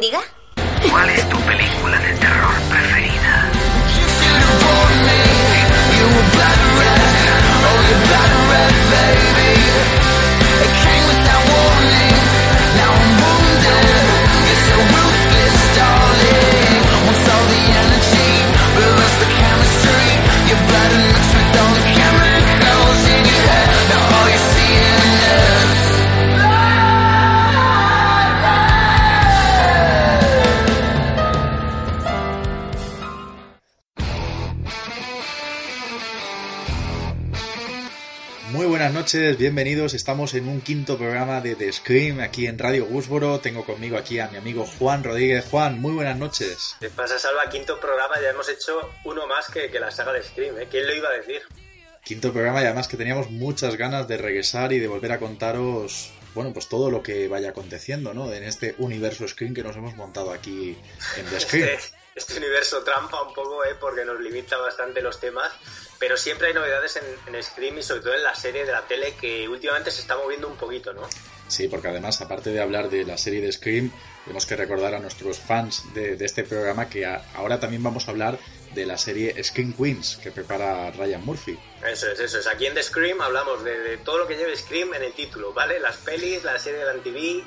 Diga. ¿Cuál es tu película de terror preferida? Noches, bienvenidos. Estamos en un quinto programa de The Scream aquí en Radio Gusboro. Tengo conmigo aquí a mi amigo Juan Rodríguez. Juan, muy buenas noches. ¿Qué pasa, Salva? Quinto programa, ya hemos hecho uno más que, que la saga de Scream, ¿eh? ¿Quién lo iba a decir? Quinto programa y además que teníamos muchas ganas de regresar y de volver a contaros, bueno, pues todo lo que vaya aconteciendo, ¿no? En este universo Scream que nos hemos montado aquí en The Scream. Este, universo trampa un poco, ¿eh? Porque nos limita bastante los temas. Pero siempre hay novedades en, en Scream y sobre todo en la serie de la tele que últimamente se está moviendo un poquito, ¿no? Sí, porque además, aparte de hablar de la serie de Scream, tenemos que recordar a nuestros fans de, de este programa que a- ahora también vamos a hablar de la serie Scream Queens que prepara Ryan Murphy. Eso es, eso es. Aquí en The Scream hablamos de, de todo lo que lleve Scream en el título, ¿vale? Las pelis, la serie de la TV,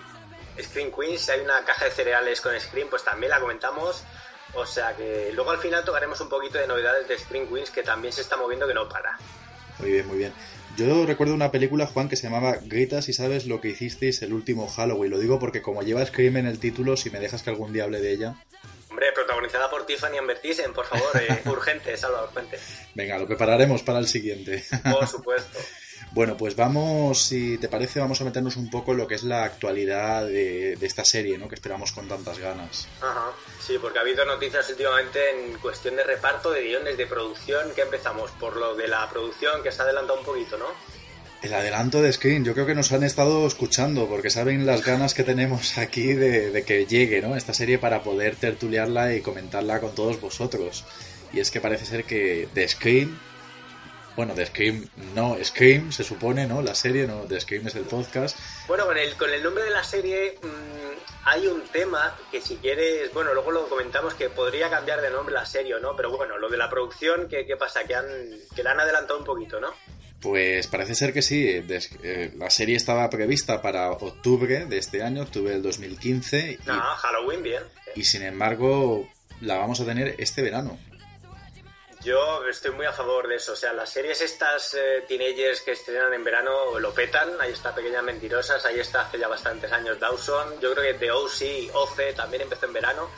Scream Queens, si hay una caja de cereales con Scream, pues también la comentamos. O sea que luego al final tocaremos un poquito de novedades de Scream Queens que también se está moviendo que no para. Muy bien, muy bien. Yo recuerdo una película, Juan, que se llamaba Grita si sabes lo que hicisteis el último Halloween. Lo digo porque como lleva Scream en el título, si me dejas que algún día hable de ella. Hombre, protagonizada por Tiffany Amber Thiessen, por favor, eh, urgente, Salva, urgente. Venga, lo prepararemos para el siguiente. Por supuesto. Bueno, pues vamos, si te parece, vamos a meternos un poco en lo que es la actualidad de, de esta serie, ¿no? Que esperamos con tantas ganas. Ajá. Sí, porque ha habido noticias últimamente en cuestión de reparto, de guiones, de producción. que empezamos? Por lo de la producción, que se ha adelantado un poquito, ¿no? El adelanto de Screen, yo creo que nos han estado escuchando porque saben las ganas que tenemos aquí de, de que llegue ¿no? esta serie para poder tertuliarla y comentarla con todos vosotros. Y es que parece ser que The Scream, bueno, The Scream no, Scream se supone, ¿no? La serie, no, The Scream es el podcast. Bueno, con el, con el nombre de la serie mmm, hay un tema que si quieres, bueno, luego lo comentamos que podría cambiar de nombre la serie o no, pero bueno, lo de la producción, ¿qué, qué pasa? Que, han, que la han adelantado un poquito, ¿no? Pues parece ser que sí. Eh, la serie estaba prevista para octubre de este año, octubre del 2015, y, No, Halloween, bien. y sin embargo la vamos a tener este verano. Yo estoy muy a favor de eso. O sea, las series estas eh, teenagers que estrenan en verano lo petan. Ahí está Pequeñas Mentirosas, ahí está hace ya bastantes años Dawson. Yo creo que The OC, OC también empezó en verano.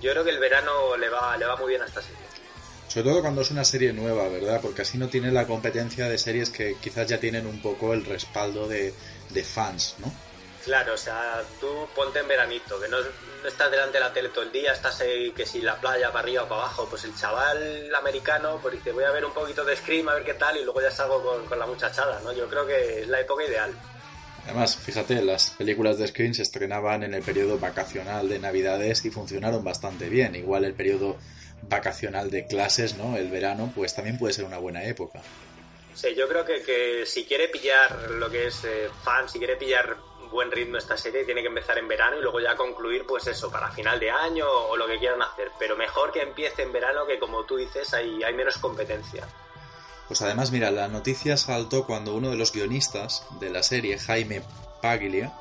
Yo creo que el verano le va, le va muy bien a esta serie. Sobre todo cuando es una serie nueva, ¿verdad? Porque así no tiene la competencia de series que quizás ya tienen un poco el respaldo de, de fans, ¿no? Claro, o sea, tú ponte en veranito, que no, no estás delante de la tele todo el día, estás ahí que si la playa para arriba o para abajo, pues el chaval americano pues dice voy a ver un poquito de Scream a ver qué tal y luego ya salgo con, con la muchachada, ¿no? Yo creo que es la época ideal. Además, fíjate, las películas de Screen se estrenaban en el periodo vacacional de Navidades y funcionaron bastante bien. Igual el periodo vacacional de clases, ¿no? El verano, pues también puede ser una buena época. Sí, yo creo que, que si quiere pillar lo que es eh, fan, si quiere pillar buen ritmo esta serie, tiene que empezar en verano y luego ya concluir, pues eso, para final de año o lo que quieran hacer. Pero mejor que empiece en verano, que como tú dices, hay, hay menos competencia. Pues además, mira, la noticia saltó cuando uno de los guionistas de la serie, Jaime Paglia,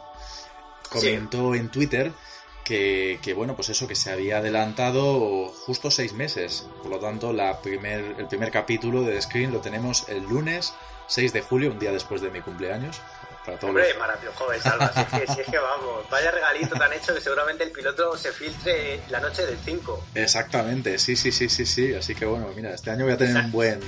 comentó en Twitter que, que, bueno, pues eso, que se había adelantado justo seis meses. Por lo tanto, la primer, el primer capítulo de The Screen lo tenemos el lunes 6 de julio, un día después de mi cumpleaños. Para todos Hombre, los- maravilloso, joven, salva. Si es, que, si es que vamos, vaya regalito tan hecho que seguramente el piloto se filtre la noche del 5. Exactamente, sí, sí, sí, sí, sí. Así que bueno, mira, este año voy a tener un buen...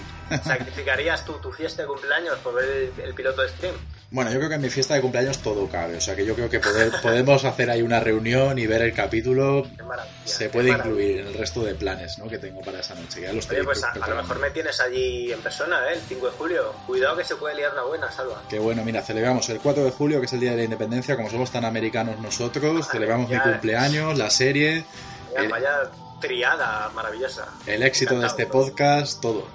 ¿Sacrificarías tú tu fiesta de cumpleaños por ver el, el piloto de Scream? Bueno, yo creo que en mi fiesta de cumpleaños todo cabe. O sea que yo creo que poder- podemos hacer ahí una reunión y ver el capítulo. Qué. Se qué puede incluir en el resto de planes ¿no? que tengo para esa noche. Ya los Oye, pues a, a lo mejor me tienes allí en persona, ¿eh? El 5 de julio. Cuidado que se puede liar una buena, salva. Que bueno, mira, celebramos el 4 de julio, que es el Día de la Independencia, como somos tan americanos nosotros, celebramos mi cumpleaños, la serie, el, vaya triada maravillosa. el éxito de este podcast, todo.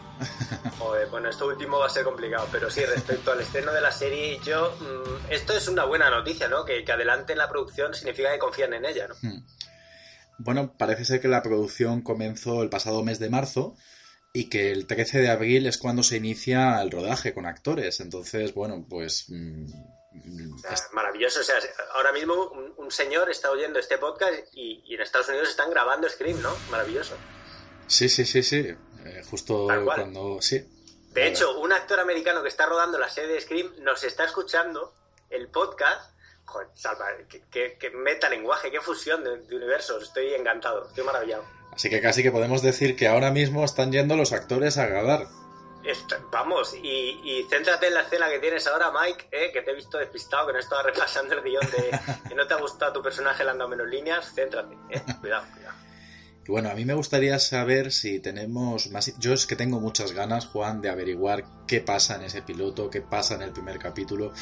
Joder, bueno, esto último va a ser complicado, pero sí, respecto al estreno de la serie, yo. mm, esto es una buena noticia, ¿no? Que, que adelanten la producción significa que confían en ella, ¿no? Hmm. bueno, parece ser que la producción comenzó el pasado mes de marzo y que el 13 de abril es cuando se inicia el rodaje con actores. Entonces, bueno, pues... mm, O sea, maravilloso. O sea, ahora mismo un, un señor está oyendo este podcast y, y en Estados Unidos están grabando Scream, ¿no? Maravilloso. Sí, sí, sí, sí. Eh, justo cuando... Sí. De hecho, un actor americano que está rodando la serie de Scream nos está escuchando el podcast. Joder, salva, qué, qué, qué metalenguaje, qué fusión de, de universos. Estoy encantado, estoy maravillado. Así que casi que podemos decir que ahora mismo están yendo los actores a grabar. Vamos, y, y céntrate en la escena que tienes ahora, Mike, eh, que te he visto despistado, que no estaba repasando el guion de que no te ha gustado tu personaje le han dado menos líneas. Céntrate, eh. Cuidado, cuidado. Y bueno, a mí me gustaría saber si tenemos más... Yo es que tengo muchas ganas, Juan, de averiguar qué pasa en ese piloto, qué pasa en el primer capítulo.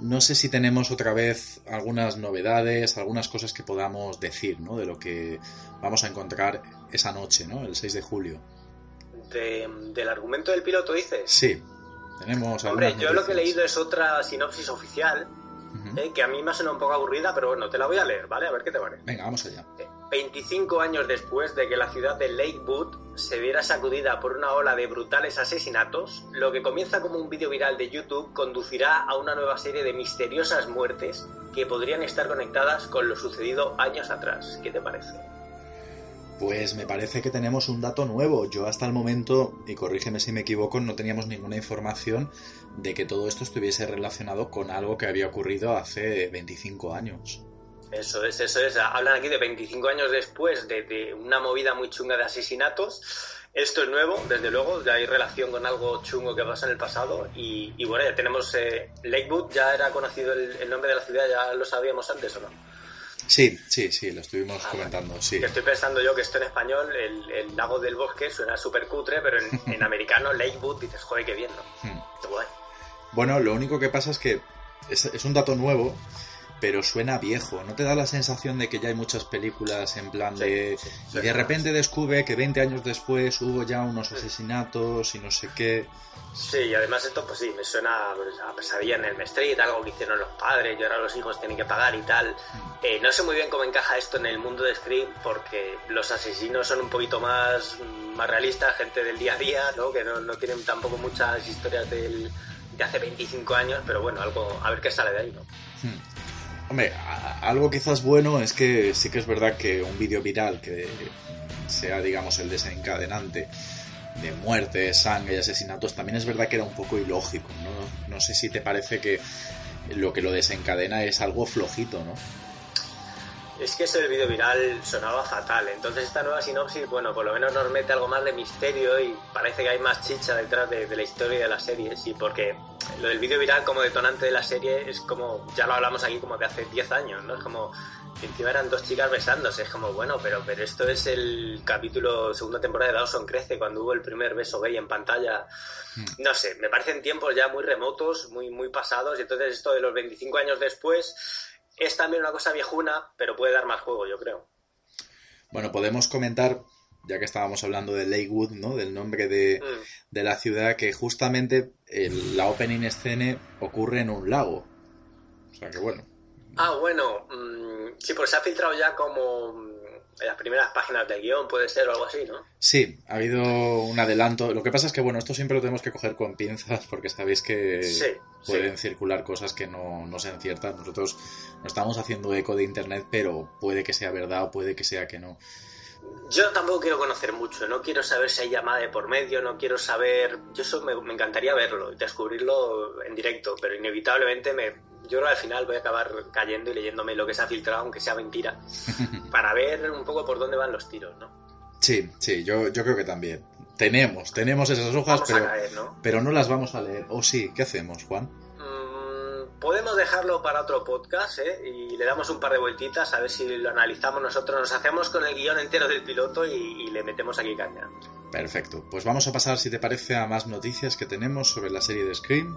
No sé si tenemos otra vez algunas novedades, algunas cosas que podamos decir, ¿no? De lo que vamos a encontrar esa noche, ¿no? El 6 de julio. De- del argumento del piloto dices. Sí, tenemos Hombre, yo lo que he leído es otra sinopsis oficial, eh, que a mí me ha sonado un poco aburrida, pero bueno, te la voy a leer, ¿vale? A ver qué te parece. Venga, vamos allá. 25 años después de que la ciudad de Lakewood se viera sacudida por una ola de brutales asesinatos, lo que comienza como un vídeo viral de YouTube conducirá a una nueva serie de misteriosas muertes que podrían estar conectadas con lo sucedido años atrás. ¿Qué te parece? Pues me parece que tenemos un dato nuevo. Yo hasta el momento, y corrígeme si me equivoco, no teníamos ninguna información de que todo esto estuviese relacionado con algo que había ocurrido hace 25 años. Eso es, eso es. Hablan aquí de 25 años después de, de una movida muy chunga de asesinatos. Esto es nuevo, desde luego, ya hay relación con algo chungo que pasó en el pasado. Y, y bueno, ya tenemos eh, Lakewood, ya era conocido el, el nombre de la ciudad, ya lo sabíamos antes o no. Sí, sí, sí, lo estuvimos Ah, comentando, sí. Que estoy pensando yo que esto en español, el, el lago del bosque, suena súper cutre, pero en, en americano, Lakewood, dices, joder, qué bien, ¿no? Hmm. Bueno, lo único que pasa es que es, es un dato nuevo, pero suena viejo. ¿No te da la sensación de que ya hay muchas películas en plan de... Sí, sí, Y de repente descubre que 20 años después hubo ya unos asesinatos y no sé qué. Sí, y además esto, pues sí, me suena pues, a pesadilla en el Street, algo que hicieron los padres y ahora los hijos tienen que pagar y tal. Eh, no sé muy bien cómo encaja esto en el mundo de Scream, porque los asesinos son un poquito más, más realistas, gente del día a día, ¿no? Que no, no tienen tampoco muchas historias del, de hace 25 años, pero bueno, algo, a ver qué sale de ahí, ¿no? Hmm. Hombre, algo quizás bueno es que sí que es verdad que un vídeo viral que sea, digamos, el desencadenante de muerte, sangre y asesinatos, también es verdad que era un poco ilógico, ¿no? No sé si te parece que lo que lo desencadena es algo flojito, ¿no? Es que ese vídeo viral sonaba fatal. Entonces esta nueva sinopsis, bueno, por lo menos nos mete algo más de misterio y parece que hay más chicha detrás de, de la historia de la serie. Sí, porque lo del vídeo viral como detonante de la serie es como, ya lo hablamos aquí como de hace 10 años, ¿no? Es como, encima eran dos chicas besándose. Es como, bueno, pero, pero esto es el capítulo, segunda temporada de Dawson Crece, cuando hubo el primer beso gay en pantalla. No sé, me parecen tiempos ya muy remotos, muy, muy pasados. Y entonces esto de los 25 años después es también una cosa viejuna, pero puede dar más juego, yo creo. Bueno, podemos comentar, ya que estábamos hablando de Lakewood, ¿no? Del nombre de, Mm. de la ciudad, que justamente el- la opening scene ocurre en un lago. O sea que bueno. Ah, bueno, mm, sí, pues se ha filtrado ya como en las primeras páginas del guion, puede ser o algo así, ¿no? Sí, ha habido un adelanto. Lo que pasa es que, bueno, esto siempre lo tenemos que coger con pinzas porque sabéis que Sí, pueden sí. circular cosas que no, no sean ciertas. Nosotros no estamos haciendo eco de internet, pero puede que sea verdad o puede que sea que no. Yo tampoco quiero conocer mucho, no quiero saber si hay llamada de por medio, no quiero saber... Yo eso me, me encantaría verlo y descubrirlo en directo, pero inevitablemente me... Yo creo que al final voy a acabar cayendo y leyéndome lo que se ha filtrado, aunque sea mentira, para ver un poco por dónde van los tiros, ¿no? Sí, sí, yo, yo creo que también. Tenemos, tenemos esas hojas, pero, caer, ¿no? pero no las vamos a leer. O sí, ¿qué hacemos, Juan? Mm, podemos dejarlo para otro podcast ¿eh? y le damos un par de vueltitas a ver si lo analizamos nosotros. Nos hacemos con el guion entero del piloto y, y le metemos aquí caña. Perfecto. Pues vamos a pasar, si te parece, a más noticias que tenemos sobre la serie de Scream.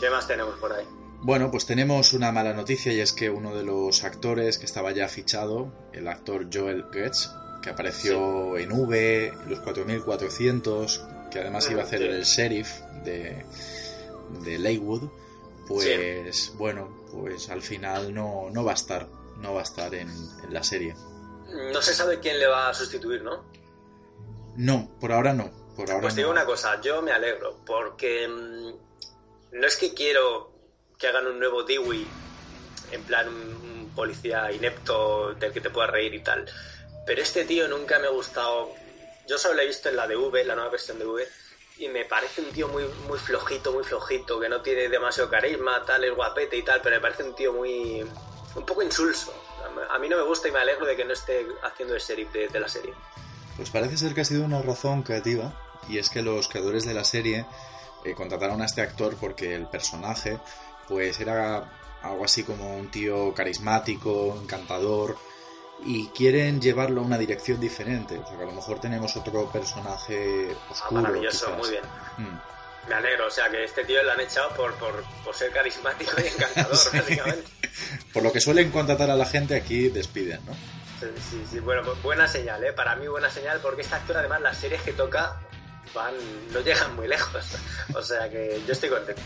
¿Qué más tenemos por ahí? Bueno, pues tenemos una mala noticia y es que uno de los actores que estaba ya fichado, el actor Joel Goetz, que apareció en V, Los 4400, que además iba a hacer Sí. el sheriff de, de Lakewood, pues bueno, pues al final no, no va a estar, no va a estar en, en la serie. no se sabe quién le va a sustituir, ¿no? No, por ahora no. Por ahora Pues te no. digo una cosa, yo me alegro, porque mm, no es que quiero que hagan un nuevo Dewey, en plan un, policía inepto del que te puedas reír y tal, pero este tío nunca me ha gustado. Yo solo lo he visto en la de V, la nueva versión de V, y me parece un tío muy, muy flojito, muy flojito, que no tiene demasiado carisma, tal, es guapete y tal, pero me parece un tío muy. un poco insulso. A mí no me gusta y me alegro de que no esté haciendo el sheriff de, de la serie. Pues parece ser que ha sido una razón creativa y es que los creadores de la serie eh, contrataron a este actor porque el personaje pues era algo así como un tío carismático, encantador y quieren llevarlo a una dirección diferente. O sea que a lo mejor tenemos otro personaje Ah, oscuro. maravilloso, quizás. muy bien. Mm. Me alegro, o sea que este tío lo han echado por, por, por ser carismático y encantador, Sí. básicamente. Por lo que suelen contratar a la gente aquí despiden, ¿no? Sí, sí, sí, bueno, pues buena señal, ¿eh? Para mí buena señal porque este actor además las series que toca van no llegan muy lejos. O sea que yo estoy contento.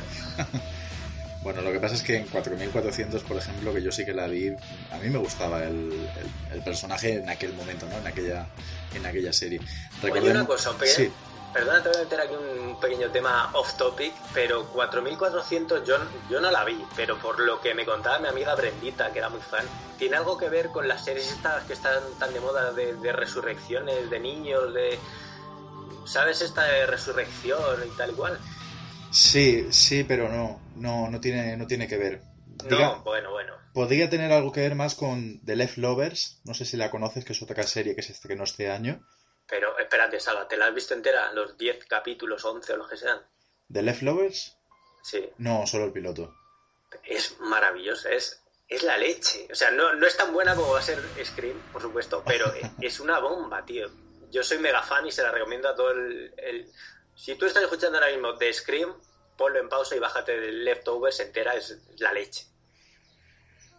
Bueno, lo que pasa es que en 4400, por ejemplo, que yo sí que la vi, a mí me gustaba el, el- el personaje en aquel momento, ¿no? En aquella, en aquella serie. Oye, Recordemos- una cosa, pequeño, Sí, perdona, te voy a meter aquí un pequeño tema off topic, pero 4400 yo, yo no la vi, pero por lo que me contaba mi amiga Brendita, que era muy fan, ¿tiene algo que ver con las series estas que están tan de moda de, de resurrecciones de niños, de... ¿Sabes esta de resurrección y tal igual? Sí, sí, pero no, no, no tiene, no tiene que ver. Diga- No, bueno, bueno. podría tener algo que ver más con The Left Lovers, no sé si la conoces, que es otra serie que se estrenó este año. Pero espérate, Salva, ¿te la has visto entera? Los 10 capítulos, 11 o los que sean. ¿The Left Lovers? Sí, No, solo el piloto. es maravillosa, es, es la leche. O sea, no, no es tan buena como va a ser Scream, por supuesto, pero es una bomba, tío. Yo soy mega fan y se la recomiendo a todo el... el- Si tú estás escuchando ahora mismo de Scream, ponlo en pausa y bájate de Leftovers entera, es la leche.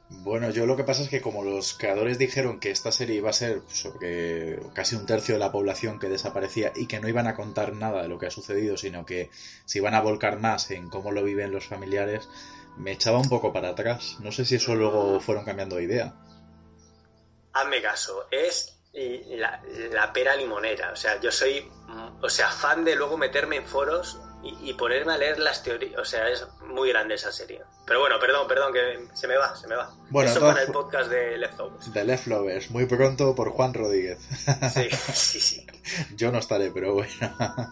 Bueno, yo lo que pasa es que como los creadores dijeron que esta serie iba a ser sobre casi un tercio de la población que desaparecía y que no iban a contar nada de lo que ha sucedido, sino que se iban a volcar más en cómo lo viven los familiares, me echaba un poco para atrás. No sé si eso luego fueron cambiando de idea. Hazme caso, es la, la pera limonera. O sea, yo soy, mm, o sea, fan de luego meterme en foros y, y ponerme a leer las teorías. O sea, es muy grande esa serie. Pero bueno, perdón, perdón, que se me va, se me va. Bueno, Eso para el podcast de Leftovers. The Left Lovers, muy pronto por Juan Rodríguez. Sí, sí, sí. Yo no estaré, pero bueno.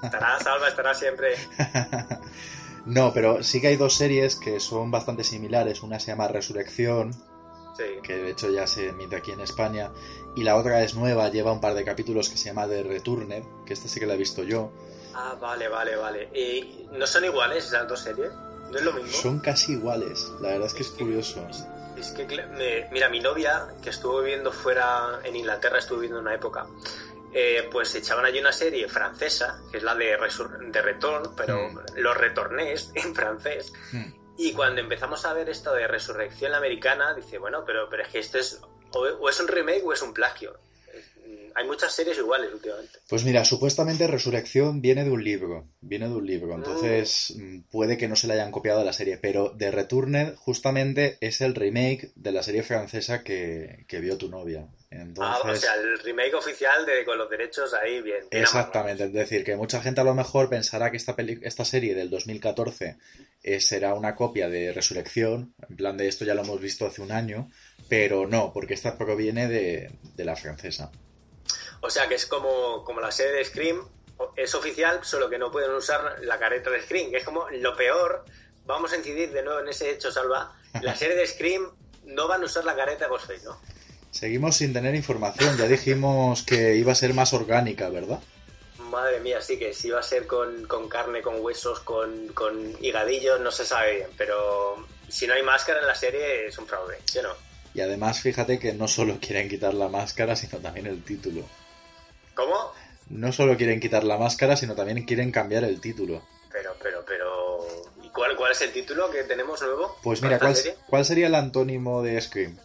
Estará salva, estará siempre. No, pero sí que hay dos series que son bastante similares. Una se llama Resurrección, Sí. que de hecho ya se emite aquí en España, y la otra es nueva, lleva un par de capítulos que se llama The Returned, que esta sí que la he visto yo. Ah, vale, vale, vale. ¿Y no son iguales esas dos series? ¿No es lo mismo? Son casi iguales, la verdad es que es curioso. Es que, cla- me- mira, mi novia, que estuvo viviendo fuera en Inglaterra, estuvo viviendo en una época, eh, pues echaban allí una serie francesa, que es la de, Resur- de Return, pero Mm. los retornés en francés. Hmm. Y cuando empezamos a ver esto de resurrección americana, dice, bueno, pero, pero es que esto es o, o es un remake o es un plagio. Hay muchas series iguales últimamente. Pues mira, supuestamente Resurrección viene de un libro, viene de un libro, entonces mm, puede que no se le hayan copiado a la serie, pero The Returned justamente es el remake de la serie francesa que, que vio tu novia. Entonces... Ah, o sea, el remake oficial de con los derechos ahí, bien. bien Exactamente, es decir, que mucha gente a lo mejor pensará que esta, peli- esta serie del 2014 eh, será una copia de Resurrección, en plan de esto ya lo hemos visto hace un año, pero no, porque esta proviene de, de la francesa. O sea que es como, como la serie de Scream, es oficial, solo que no pueden usar la careta de Scream, que es como lo peor. Vamos a incidir de nuevo en ese hecho, Salva. La serie de Scream no van a usar la careta de Ghostface, ¿no? Seguimos sin tener información, ya dijimos que iba a ser más orgánica, ¿verdad? Madre mía, sí que si va a ser con, con carne, con huesos, con, con higadillos, no se sabe bien, pero si no hay máscara en la serie es un fraude, ¿sí o no? Y además fíjate que no solo quieren quitar la máscara, sino también el título. ¿Cómo? No solo quieren quitar la máscara, sino también quieren cambiar el título. Pero, pero, pero... ¿Y cuál, cuál es el título que tenemos nuevo? Pues mira, ¿cuál, serie? cuál sería el antónimo de Scream?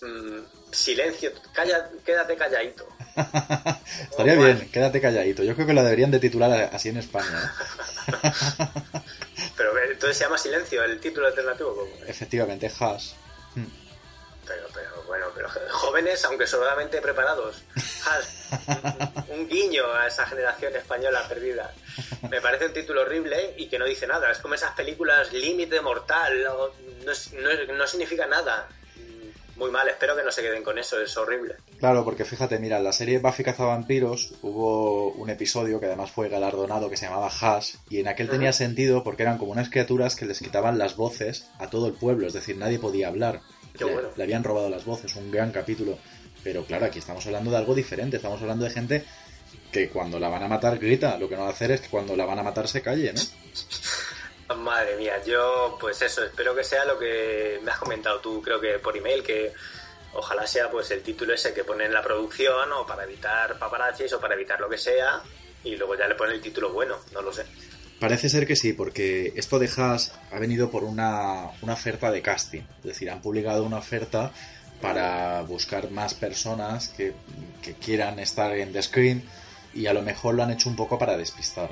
Mm, silencio, calla, quédate calladito. Estaría bien, quédate calladito. Yo creo que la deberían de titular así en España. ¿eh? Pero eh, entonces se llama Silencio, el título alternativo. ¿cómo? Efectivamente, Hash. Hmm. Pero, pero, bueno, pero jóvenes, aunque sobradamente preparados. un guiño a esa generación española perdida. Me parece un título horrible y que no dice nada. Es como esas películas límite mortal, no, no significa nada muy mal, espero que no se queden con eso, es horrible. Claro, porque fíjate, mira, en la serie Buffy cazavampiros hubo un episodio que además fue galardonado que se llamaba Hash y en aquel tenía sentido porque eran como unas criaturas que les quitaban las voces a todo el pueblo, es decir, nadie podía hablar. Qué bueno. le, habían robado las voces, un gran capítulo. Pero claro, aquí estamos hablando de algo diferente, estamos hablando de gente que cuando la van a matar grita, lo que no va a hacer es que cuando la van a matar se calle, ¿no? Madre mía, yo pues eso, espero que sea lo que me has comentado tú, creo que por email, que ojalá sea pues el título ese que pone en la producción o para evitar paparazzis o para evitar lo que sea y luego ya le pone el título bueno, no lo sé. Parece ser que sí, porque esto de ha venido por una, una oferta de casting, es decir, han publicado una oferta para buscar más personas que, que quieran estar en The Screen y a lo mejor lo han hecho un poco para despistar.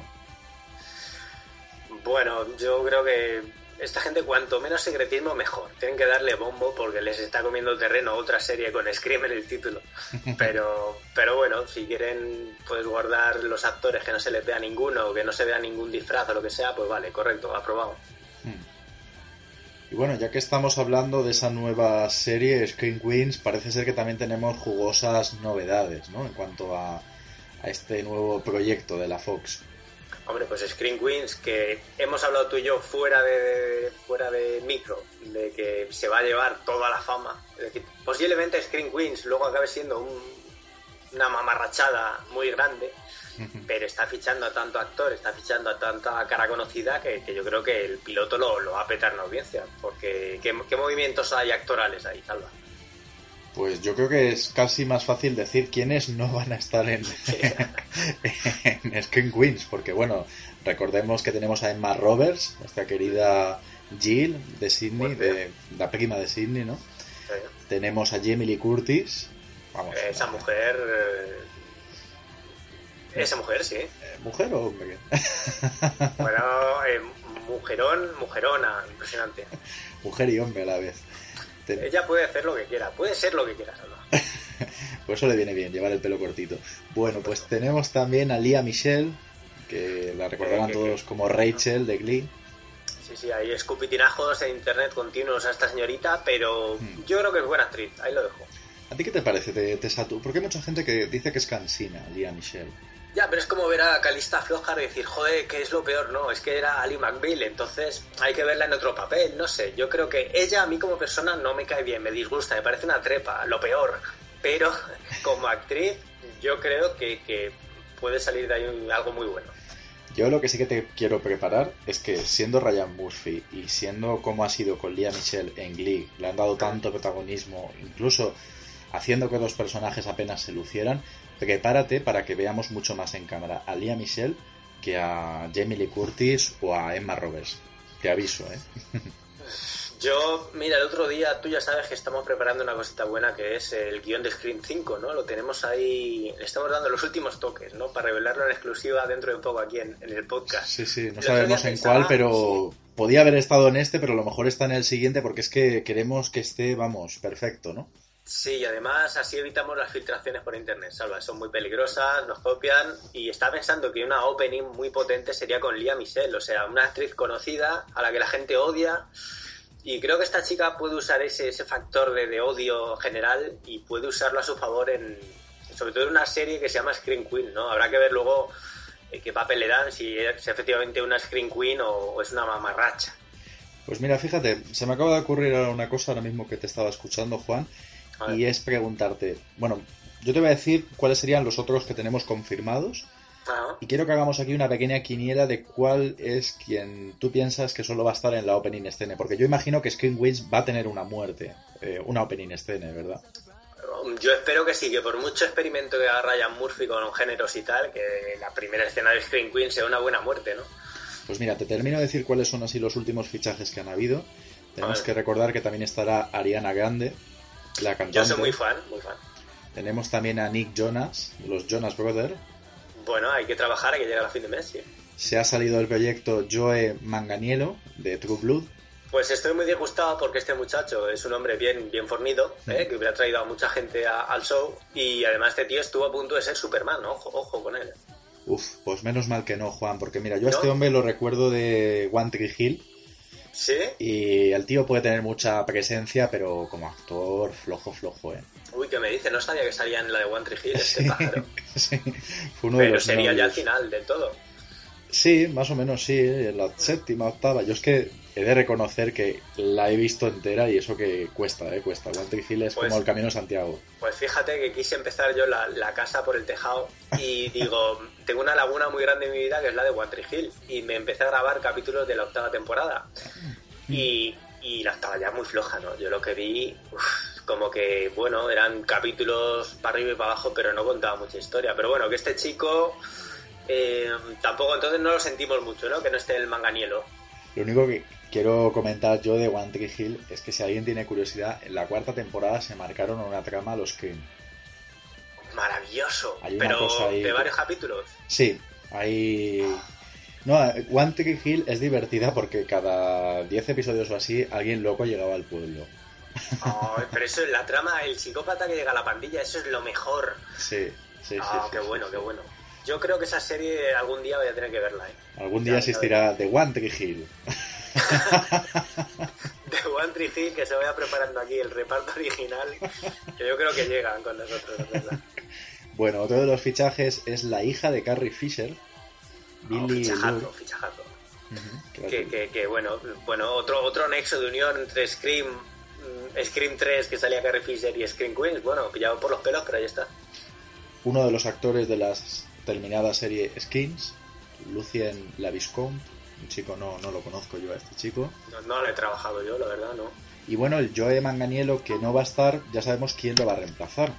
Bueno, yo creo que esta gente cuanto menos secretismo mejor. Tienen que darle bombo porque les está comiendo terreno otra serie con Scream en el título. Pero, pero bueno, si quieren puedes guardar los actores que no se les vea ninguno o que no se vea ningún disfraz o lo que sea, pues vale, correcto, aprobado. Hmm. Y bueno, ya que estamos hablando de esa nueva serie, Scream Queens, parece ser que también tenemos jugosas novedades, ¿no? En cuanto a, a este nuevo proyecto de la Fox. Hombre, pues Screen Queens, que hemos hablado tú y yo fuera de, fuera de micro, de que se va a llevar toda la fama. Es decir, posiblemente Screen Queens luego acabe siendo una mamarrachada muy grande, pero está fichando a tanto actor, está fichando a tanta cara conocida que, yo creo que el piloto lo, va a petar en audiencia. Porque, ¿qué, ¿qué, movimientos hay actorales ahí, Salva? Pues yo creo que es casi más fácil decir quiénes no van a estar en, en Screen Queens, porque bueno, recordemos que tenemos a Emma Roberts, nuestra querida Jill de Sydney, de la prima de Sydney, ¿no? Tenemos a Jamie Lee Curtis. Vamos, esa mujer. Eh, esa mujer, sí. Eh, ¿Mujer o hombre? bueno, eh, mujerón, mujerona, impresionante. Mujer y hombre a la vez. Ella puede hacer lo que quiera, puede ser lo que quiera, Por eso le viene bien llevar el pelo cortito. Bueno, pues tenemos también a Lia Michelle, que la recordarán todos como Rachel de Glee. Sí, sí, hay escupitinajos en internet continuos a esta señorita, pero hmm. yo creo que es buena actriz, ahí lo dejo. ¿A ti qué te parece de Tessa Porque hay mucha gente que dice que es cansina, Lia Michelle. Ya, pero es como ver a Calista Flojar y decir, joder, ¿qué es lo peor? No, es que era Ali McBeal, entonces hay que verla en otro papel, no sé. Yo creo que ella a mí como persona no me cae bien, me disgusta, me parece una trepa, lo peor. Pero como actriz, yo creo que, puede salir de ahí algo muy bueno. Yo lo que sí que te quiero preparar es que siendo Ryan Murphy y siendo como ha sido con Lia Michelle en Glee, le han dado tanto protagonismo, incluso haciendo que dos personajes apenas se lucieran, prepárate para que veamos mucho más en cámara a Lia Michelle que a Jamie Lee Curtis o a Emma Roberts. Te aviso, ¿eh? Yo, mira, el otro día tú ya sabes que estamos preparando una cosita buena que es el guion de Screen 5, ¿no? Lo tenemos ahí, le estamos dando los últimos toques, ¿no? Para revelarlo en exclusiva dentro de un poco aquí en, el podcast. Sí, sí, no sabemos en cuál, pero podía haber estado en este, pero a lo mejor está en el siguiente porque es que queremos que esté, vamos, perfecto, ¿no? Sí, y además así evitamos las filtraciones por internet, Salva. Son muy peligrosas, nos copian. Y estaba pensando que una opening muy potente sería con Lia Michelle, o sea, una actriz conocida a la que la gente odia. Y creo que esta chica puede usar ese, ese factor de, odio general y puede usarlo a su favor en, sobre todo en una serie que se llama Screen Queen, ¿no? Habrá que ver luego eh, qué papel le dan, si es efectivamente una Screen Queen o, o es una mamarracha. Pues mira, fíjate, se me acaba de ocurrir una cosa ahora mismo que te estaba escuchando, Juan y es preguntarte, bueno, yo te voy a decir cuáles serían los otros que tenemos confirmados. Y quiero que hagamos aquí una pequeña quiniela de cuál es quien tú piensas que solo va a estar en la opening scene. Porque yo imagino que Screen Wings va a tener una muerte, eh, una opening scene, ¿verdad? Yo espero que sí, que por mucho experimento que haga Ryan Murphy con géneros y tal, que la primera escena de Screen Queen sea una buena muerte, ¿no? Pues mira, te termino de decir cuáles son así los últimos fichajes que han habido. Tenemos que recordar que también estará Ariana Grande, la cantante. Yo soy muy fan, muy fan. Tenemos también a Nick Jonas, los Jonas Brothers. Bueno, hay que trabajar, hay que llegar a fin de mes, sí. Se ha salido del proyecto Joe Manganiello, de True Blood. Pues estoy muy disgustado porque este muchacho es un hombre bien, bien fornido, ¿eh? que hubiera traído a mucha gente a- al show y además este tío estuvo a punto de ser Superman, ojo, ojo con él. Uf, pues menos mal que no, Juan, porque mira, yo a este hombre lo recuerdo de One Tree Hill ¿Sí? y el tío puede tener mucha presencia, pero como actor, flojo, flojo, ¿eh? Uy, ¿qué me dice? No sabía que salía en la de One Tree Hill este Sí, pájaro. sí, fue uno de Pero los sería ya al final del todo. Sí, más o menos sí, en la séptima, octava. Yo es que he de reconocer que la he visto entera y eso que cuesta, ¿eh? Cuesta. Tree Hill es Pues- como el Camino de Santiago. Pues fíjate que quise empezar yo la, la casa por el tejado y digo, tengo una laguna muy grande en mi vida que es la de Tree Hill y me empecé a grabar capítulos de la octava temporada y, y la octava ya muy floja, ¿no? Yo lo que vi, uf, como que, bueno, eran capítulos para arriba y para abajo, pero no contaba mucha historia. Pero bueno, que este chico eh, tampoco, entonces no lo sentimos mucho, ¿no? Que no esté el manganielo. Lo único que quiero comentar yo de One Tree Hill es que si alguien tiene curiosidad, en la cuarta temporada se marcaron una trama a los Scream. Maravilloso, Hay una pero cosa ahí de varios capítulos. Sí, hay... No, One Tree Hill es divertida porque cada 10 episodios o así alguien loco llegaba al pueblo. Ay, pero eso es la trama, el psicópata que llega a la pandilla, eso es lo mejor. Sí, sí, sí. Ah, sí, qué sí, bueno, sí. qué bueno. Yo creo que esa serie algún día voy a tener que verla, ¿eh? Algún día ya existirá The One Tree Hill. De One Tree Hill, que se vaya preparando aquí el reparto original, que yo creo que llegan con nosotros, ¿verdad? Bueno, otro de los fichajes es la hija de Carrie Fisher, Oh, Billy fichajazo, fichajazo. Que la- Que, que, que, bueno, bueno otro, otro nexo de unión entre Scream, mm, Scream 3 que salía Carrie Fisher y Scream Queens, bueno, pillado por los pelos, pero ahí está. Uno de los actores de la terminada serie Skins, Lucien Laviscount, un chico no, no lo conozco yo a este chico. No, no lo he trabajado yo, la verdad, no. Y bueno, el Joe Manganiello que no va a estar, ya sabemos quién lo va a reemplazar.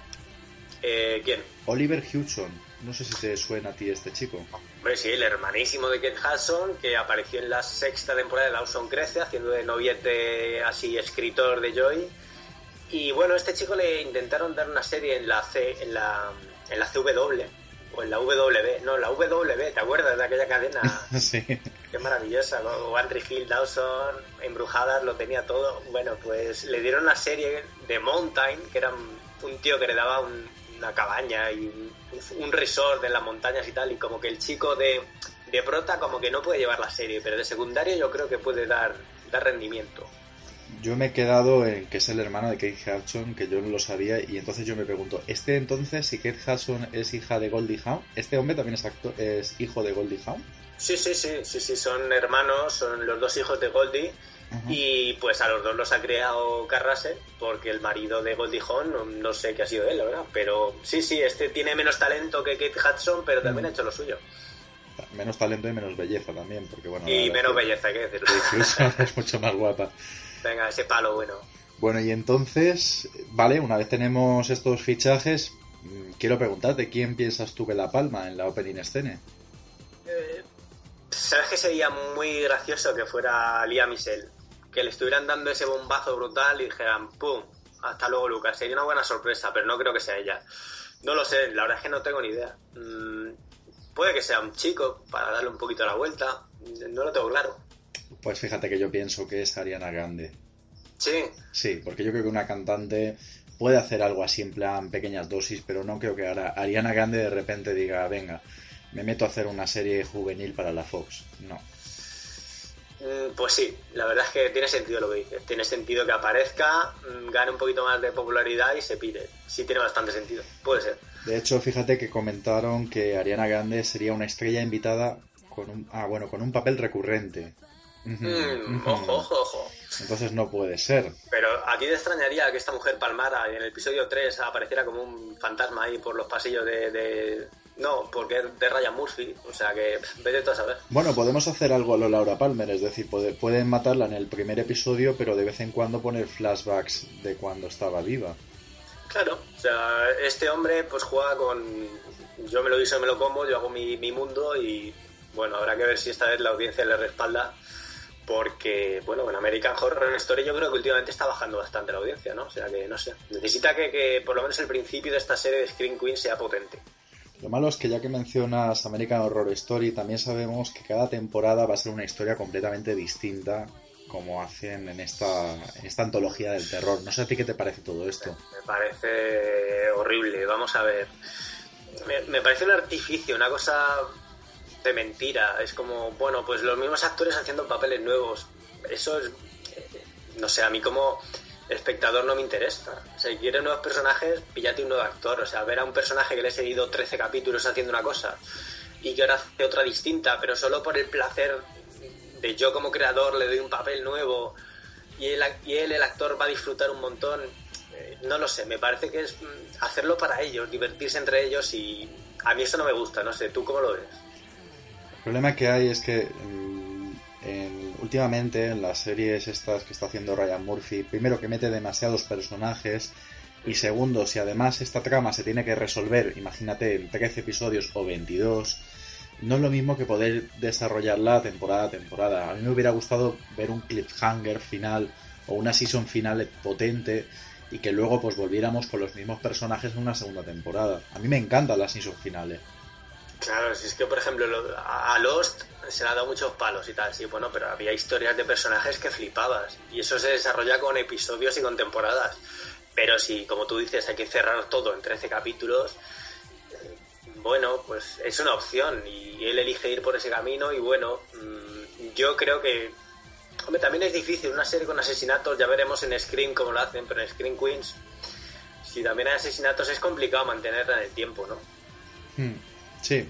Eh, ¿Quién? Oliver Hudson. No sé si te suena a ti este chico. Hombre, sí, el hermanísimo de Kate Hudson, que apareció en la sexta temporada de Dawson Crece, haciendo de noviete así escritor de Joy. Y bueno, a este chico le intentaron dar una serie en la C, en la, en la CW, o en la W, no, la W, ¿te acuerdas de aquella cadena? sí. Qué maravillosa. One Tree Hill, Dawson, Embrujadas, lo tenía todo. Bueno, pues le dieron una serie de Mountain, que era un, un tío que le daba un- una cabaña y un, un resort en las montañas y tal, y como que el chico de, de prota como que no puede llevar la serie, pero de secundario yo creo que puede dar, dar rendimiento. Yo me he quedado en que es el hermano de Kate Hudson, que yo no lo sabía, y entonces yo me pregunto, ¿este entonces, si Kate Hudson es hija de Goldie Hawn, este hombre también es, acto- es hijo de Goldie Hawn? Sí, sí, sí, sí, sí, son hermanos, son los dos hijos de Goldie. Y pues a los dos los ha creado Carrase, porque el marido de Goldie Hawn, no, sé qué ha sido él, la verdad. Pero sí, sí, este tiene menos talento que Kate Hudson, pero también ha hecho lo suyo. Menos talento y menos belleza también, porque bueno... y menos belleza, que decirlo. Es mucho más guapa. Venga, ese palo bueno. Bueno, y entonces, vale, una vez tenemos estos fichajes, mm, quiero preguntarte, ¿quién piensas tú que la palma en la opening scene? Eh, ¿Sabes que sería muy gracioso que fuera Lía Michelle? Que le estuvieran dando ese bombazo brutal y dijeran, ¡pum! Hasta luego, Lucas. Sería una buena sorpresa, pero no creo que sea ella. No lo sé, la verdad es que no tengo ni idea. Mm, puede que sea un chico para darle un poquito la vuelta. No lo tengo claro. Pues fíjate que yo pienso que es Ariana Grande. Sí, Sí, porque yo creo que una cantante puede hacer algo así en plan pequeñas dosis, pero no creo que ahora Ariana Grande de repente diga, venga, me meto a hacer una serie juvenil para la Fox. No. Mm, Pues sí, la verdad es que tiene sentido lo que dices. Tiene sentido que aparezca, mm, gane un poquito más de popularidad y se pire. Sí, tiene bastante sentido. Puede ser. De hecho, fíjate que comentaron que Ariana Grande sería una estrella invitada con un, ah, bueno, con un papel recurrente. Mm, ojo, ojo, ojo. Entonces no puede ser. Pero a ti te extrañaría que esta mujer palmara y en el episodio 3 apareciera como un fantasma ahí por los pasillos de. de- No, porque es de Ryan Murphy. O sea que vete tú a saber. Bueno, podemos hacer algo a lo Laura Palmer, es decir, puede- pueden matarla en el primer episodio, pero de vez en cuando poner flashbacks de cuando estaba viva. Claro, o sea, este hombre pues juega con. Yo me lo guiso, me lo como, yo hago mi, mi mundo y. Bueno, habrá que ver si esta vez la audiencia le respalda. Porque, bueno, en American Horror Story yo creo que últimamente está bajando bastante la audiencia, ¿no? O sea que no sé. Necesita que, que por lo menos el principio de esta serie de Screen Queen sea potente. Lo malo es que ya que mencionas American Horror Story, también sabemos que cada temporada va a ser una historia completamente distinta como hacen en esta, en esta antología del terror. No sé a ti qué te parece todo esto. Me parece horrible, vamos a ver. Me, me parece un artificio, una cosa de mentira. Es como, bueno, pues los mismos actores haciendo papeles nuevos. Eso es, eh, no sé, a mí como espectador no me interesa. O sea, si quieres nuevos personajes, píllate un nuevo actor. O sea, ver a un personaje que le he seguido 13 capítulos haciendo una cosa y que ahora hace otra distinta, pero solo por el placer de yo como creador le doy un papel nuevo y él, y él el actor, va a disfrutar un montón. Eh, no lo sé, me parece que es mm, hacerlo para ellos, divertirse entre ellos y a mí eso no me gusta, no sé, ¿tú cómo lo ves? El problema que hay es que mm, en- últimamente en las series estas que está haciendo Ryan Murphy, primero que mete demasiados personajes y segundo, si además esta trama se tiene que resolver, imagínate, en 13 episodios o 22, no es lo mismo que poder desarrollarla temporada a temporada. A mí me hubiera gustado ver un cliffhanger final o una season final potente y que luego pues volviéramos con los mismos personajes en una segunda temporada. A mí me encantan las season finales. Claro, si es que por ejemplo lo- a a Lost se le ha dado muchos palos y tal, sí, bueno, pero había historias de personajes que flipabas y eso se desarrolla con episodios y con temporadas. Pero si, como tú dices, hay que cerrar todo en 13 capítulos, eh, bueno, pues es una opción y él elige ir por ese camino y bueno, mm, yo creo que, hombre, también es difícil, una serie con asesinatos, ya veremos en Scream cómo lo hacen, pero en Scream Queens, si también hay asesinatos es complicado mantenerla en el tiempo, ¿no? Hmm, Sí,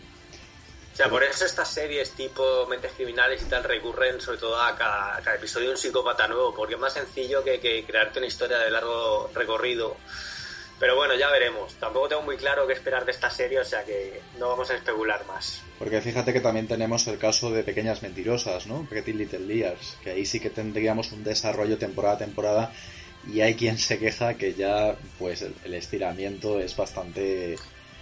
O sea, por eso estas series tipo Mentes Criminales y tal recurren sobre todo a cada, a cada episodio un psicópata nuevo, porque es más sencillo que, que crearte una historia de largo recorrido. Pero bueno, ya veremos. Tampoco tengo muy claro qué esperar de esta serie, o sea que no vamos a especular más. Porque fíjate que también tenemos el caso de Pequeñas Mentirosas, ¿no? Pretty Little Liars, que ahí sí que tendríamos un desarrollo temporada a temporada y hay quien se queja que ya pues el estiramiento es bastante...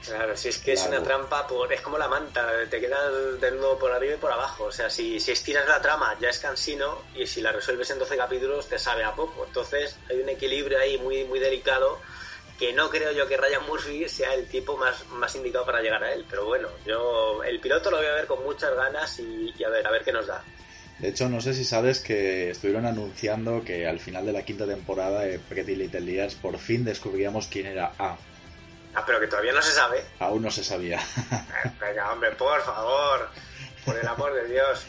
Claro, si es que es una trampa, por, es como la manta, te quedas desnudo por arriba y por abajo. O sea, si, si estiras la trama ya es cansino y si la resuelves en 12 capítulos te sabe a poco. Entonces hay un equilibrio ahí muy, muy delicado que no creo yo que Ryan Murphy sea el tipo más, más indicado para llegar a él. Pero bueno, yo el piloto lo voy a ver con muchas ganas y, y a ver, a ver qué nos da. De hecho, no sé si sabes que estuvieron anunciando que al final de la quinta temporada de Pretty Little Liars por fin descubríamos quién era A. Ah, pero que todavía no se sabe. Aún no se sabía. Eh, Venga, hombre, por favor. Por el amor de Dios.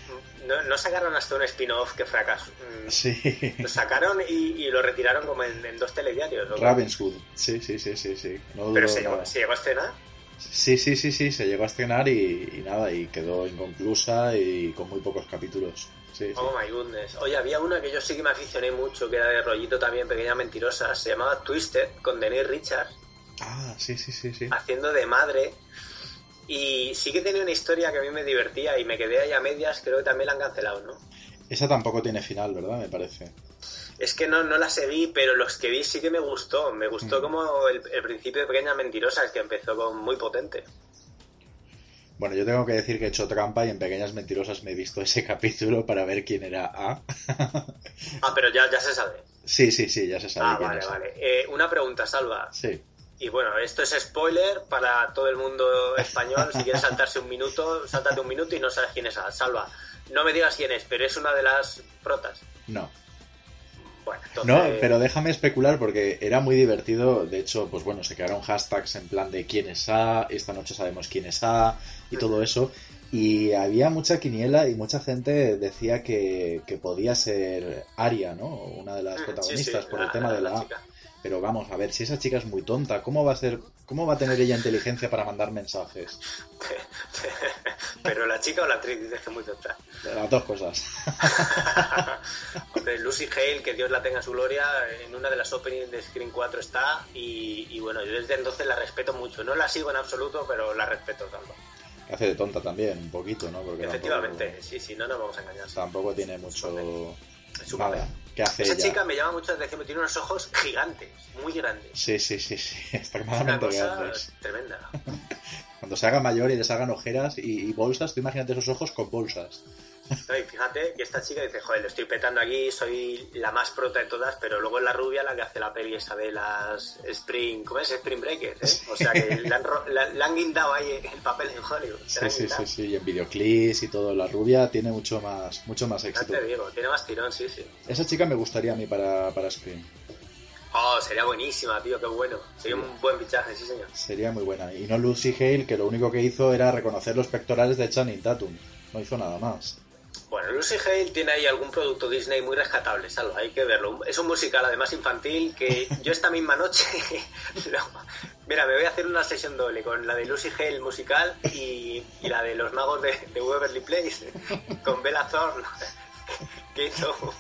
No, no sacaron hasta un spin-off que fracasó. Mm, sí. Lo sacaron y, y lo retiraron como en, en dos telediarios. ¿no? Ravenswood. Sí, sí, sí, sí, sí. No Pero se llegó, se llegó a estrenar. Sí, sí, sí, sí, se llegó a estrenar y, y nada, y quedó inconclusa y con muy pocos capítulos. Sí, sí. Oh my goodness. Oye, había una que yo sí que me aficioné mucho, que era de rollito también, pequeña mentirosa. Se llamaba Twisted, con Denise Richards, Ah, sí, sí, sí, sí. haciendo de madre. Y sí que tenía una historia que a mí me divertía y me quedé ahí a medias. Creo que también la han cancelado, ¿no? Esa tampoco tiene final, ¿verdad? Me parece. Es que no, no la seguí, pero los que vi sí que me gustó. Me gustó Mm. como el, el principio de Pequeñas Mentirosas, que empezó con muy potente. Bueno, yo tengo que decir que he hecho trampa y en Pequeñas Mentirosas me he visto ese capítulo para ver quién era A. Ah, pero ya, ya se sabe. sí, sí, sí, ya se sabe Ah, quién vale, es. vale. Eh, una pregunta, Salva. Sí. Y bueno, esto es spoiler para todo el mundo español. Si quieres saltarse un minuto, sáltate un minuto y no sabes quién es. Salva. No me digas quién es, pero es una de las protas. No. Bueno, entonces... No, pero déjame especular porque era muy divertido. De hecho, pues bueno, se crearon hashtags en plan de quién es A, esta noche sabemos quién es A y todo eso. Y había mucha quiniela y mucha gente decía que, que podía ser Aria, ¿no? Una de las Mm, sí, protagonistas sí, por la- el tema de la, A. Pero vamos, a ver, si esa chica es muy tonta, ¿cómo va a ser, cómo va a tener ella inteligencia para mandar mensajes? pero la chica o la actriz dices que es muy tonta. Las dos cosas. Hombre, Lucy Hale, que Dios la tenga en su gloria, en una de las openings de Screen 4 está. Y, y bueno, yo desde entonces la respeto mucho. No la sigo en absoluto, pero la respeto, Salva. Que hace de tonta también, un poquito, ¿no? Porque Efectivamente, tampoco, sí, sí, no nos vamos a engañar. tampoco tiene mucho... Es su Nada. ¿Qué hace Esa ella? chica me llama mucho la atención, tiene unos ojos gigantes, muy grandes. Sí, sí, sí, sí, extremadamente grandes. tremenda. Cuando se haga mayor y les hagan ojeras y, y bolsas, tú imagínate esos ojos con bolsas. Y fíjate que esta chica dice, joder, lo estoy petando aquí, soy la más prota de todas, pero luego es la rubia la que hace la peli esa de las Spring, ¿cómo es? Spring Breakers, ¿eh? O sea que le han, la- le han guindado ahí el papel en Hollywood. Sí, sí, sí, sí, y en videoclips y todo, la rubia tiene mucho más, mucho más Ya éxito. te digo, tiene más tirón, sí, sí. Esa chica me gustaría a mí para, para Scream. Oh, sería buenísima, tío, qué bueno. Sería un buen fichaje, sí, señor. Sería muy buena. Y no Lucy Hale, que lo único que hizo era reconocer los pectorales de Channing Tatum. No hizo nada más. Bueno, Lucy Hale tiene ahí algún producto Disney muy rescatable, salvo, hay que verlo. Es un musical además infantil que yo esta misma noche, mira, me voy a hacer una sesión doble con la de Lucy Hale musical y, y la de los magos de, de Place con Bella Thorne, que hizo...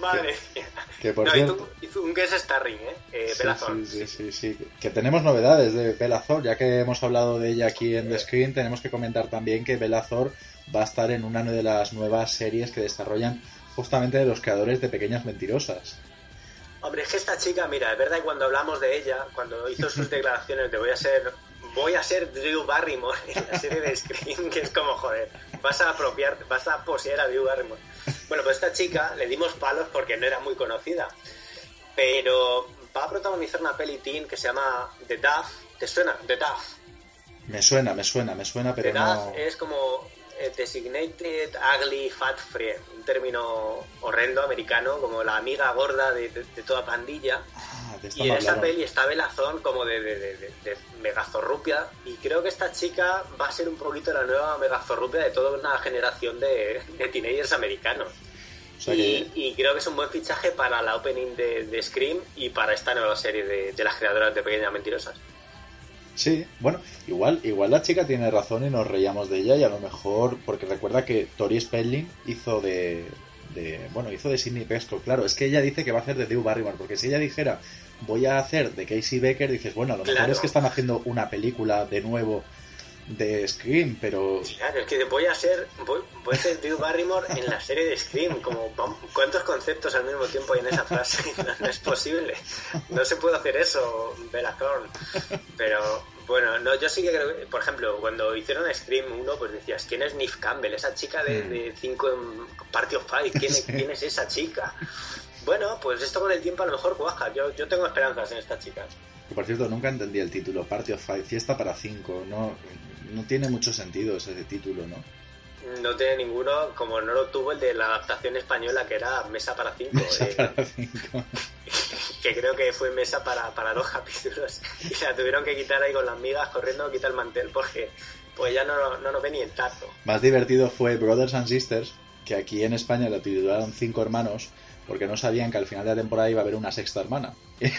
Madre mía. Que por No, cierto... hizo, un guest starring, ¿eh? eh Sí, Bella sí, sí, sí, sí. Que tenemos novedades de Bella Thor, ya que hemos hablado de ella aquí en The Screen, tenemos que comentar también que Bella Thor va a estar en una de las nuevas series que desarrollan justamente de los creadores de Pequeñas Mentirosas. Hombre, es que esta chica, mira, es verdad que cuando hablamos de ella, cuando hizo sus declaraciones de voy a ser voy a ser Drew Barrymore en la serie de Scream, que es como, joder, vas a apropiarte, vas a poseer a Drew Barrymore. Bueno, pues esta chica le dimos palos porque no era muy conocida, pero va a protagonizar una peli teen que se llama The Duff. ¿Te suena? The Duff. Me suena, me suena, me suena, pero The no... Duff es como Designated Ugly Fat Friend, un término horrendo americano, como la amiga gorda de, de- de toda pandilla. Ah, Y en esa peli está Belazón como de, de, megazorrupia y creo que esta chica va a ser un poquito la nueva megazorrupia de toda una generación de, teenagers americanos. O sea y, que- y creo que es un buen fichaje para la opening de, Scream y para esta nueva serie de, de las creadoras de Pequeñas Mentirosas. Sí, bueno, igual, igual la chica tiene razón y nos reíamos de ella y a lo mejor, porque recuerda que Tori Spelling hizo de, de bueno, hizo de Sidney Pesco, claro, es que ella dice que va a hacer de Drew Barrymore, porque si ella dijera voy a hacer de Casey Becker, dices, bueno, a lo mejor Claro. es que están haciendo una película de nuevo de Scream, pero Claro, es que voy a ser voy, voy a ser Drew Barrymore en la serie de Scream. Como, ¿Cuántos conceptos al mismo tiempo hay en esa frase? No, no es posible. No se puede hacer eso, Bella Thorne. Pero bueno, no, yo sí que creo que, por ejemplo, cuando hicieron Scream 1, pues decías, ¿quién es Neve Campbell? Esa chica de, Mm. de 5 en Party of Five. ¿Quién, Sí. ¿Quién es esa chica? Bueno, pues esto con el tiempo a lo mejor cuaja. Yo, yo tengo esperanzas en esta chica. que, por cierto, nunca entendí el título, Party of Five, fiesta para cinco, no, no tiene mucho sentido ese título, ¿no? No tiene ninguno, como no lo tuvo el de la adaptación española que era Mesa para cinco. Mesa eh, para cinco. que creo que fue mesa para, para dos capítulos y la tuvieron que quitar ahí con las migas corriendo quita el mantel porque pues ya no, no nos ve ni el tazo Más divertido fue Brothers and Sisters, que aquí en España lo titularon Cinco Hermanos, porque no sabían que al final de la temporada iba a haber una sexta hermana. qué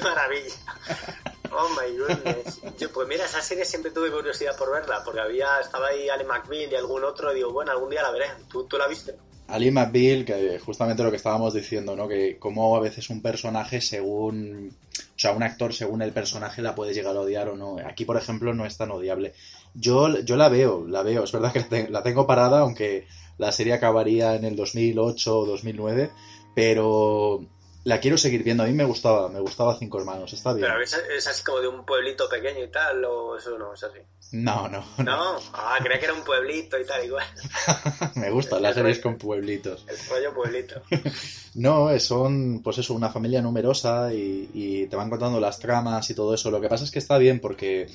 maravilla oh my goodness Yo, pues mira esa serie siempre tuve curiosidad por verla porque había estaba ahí Ali McBeal y algún otro y digo bueno algún día la veré ¿tú, tú la viste? Ali McBeal, que justamente lo que estábamos diciendo, ¿no? Que como a veces un personaje según... O sea, un actor según el personaje la puedes llegar a odiar o no. Aquí, por ejemplo, no es tan odiable. Yo, yo la veo, la veo. Es verdad que la tengo parada, aunque la serie acabaría en el 2008 o 2009. Pero la quiero seguir viendo. A mí me gustaba, me gustaba Cinco Hermanos. Está bien. pero es, es así como de un pueblito pequeño y tal o eso no es así No, no, no. no ah creía que era un pueblito y tal igual Me gustan las series con pueblitos. el rollo pueblito No, son, pues eso, una familia numerosa y, y te van contando las tramas y todo eso. Lo que pasa es que está bien porque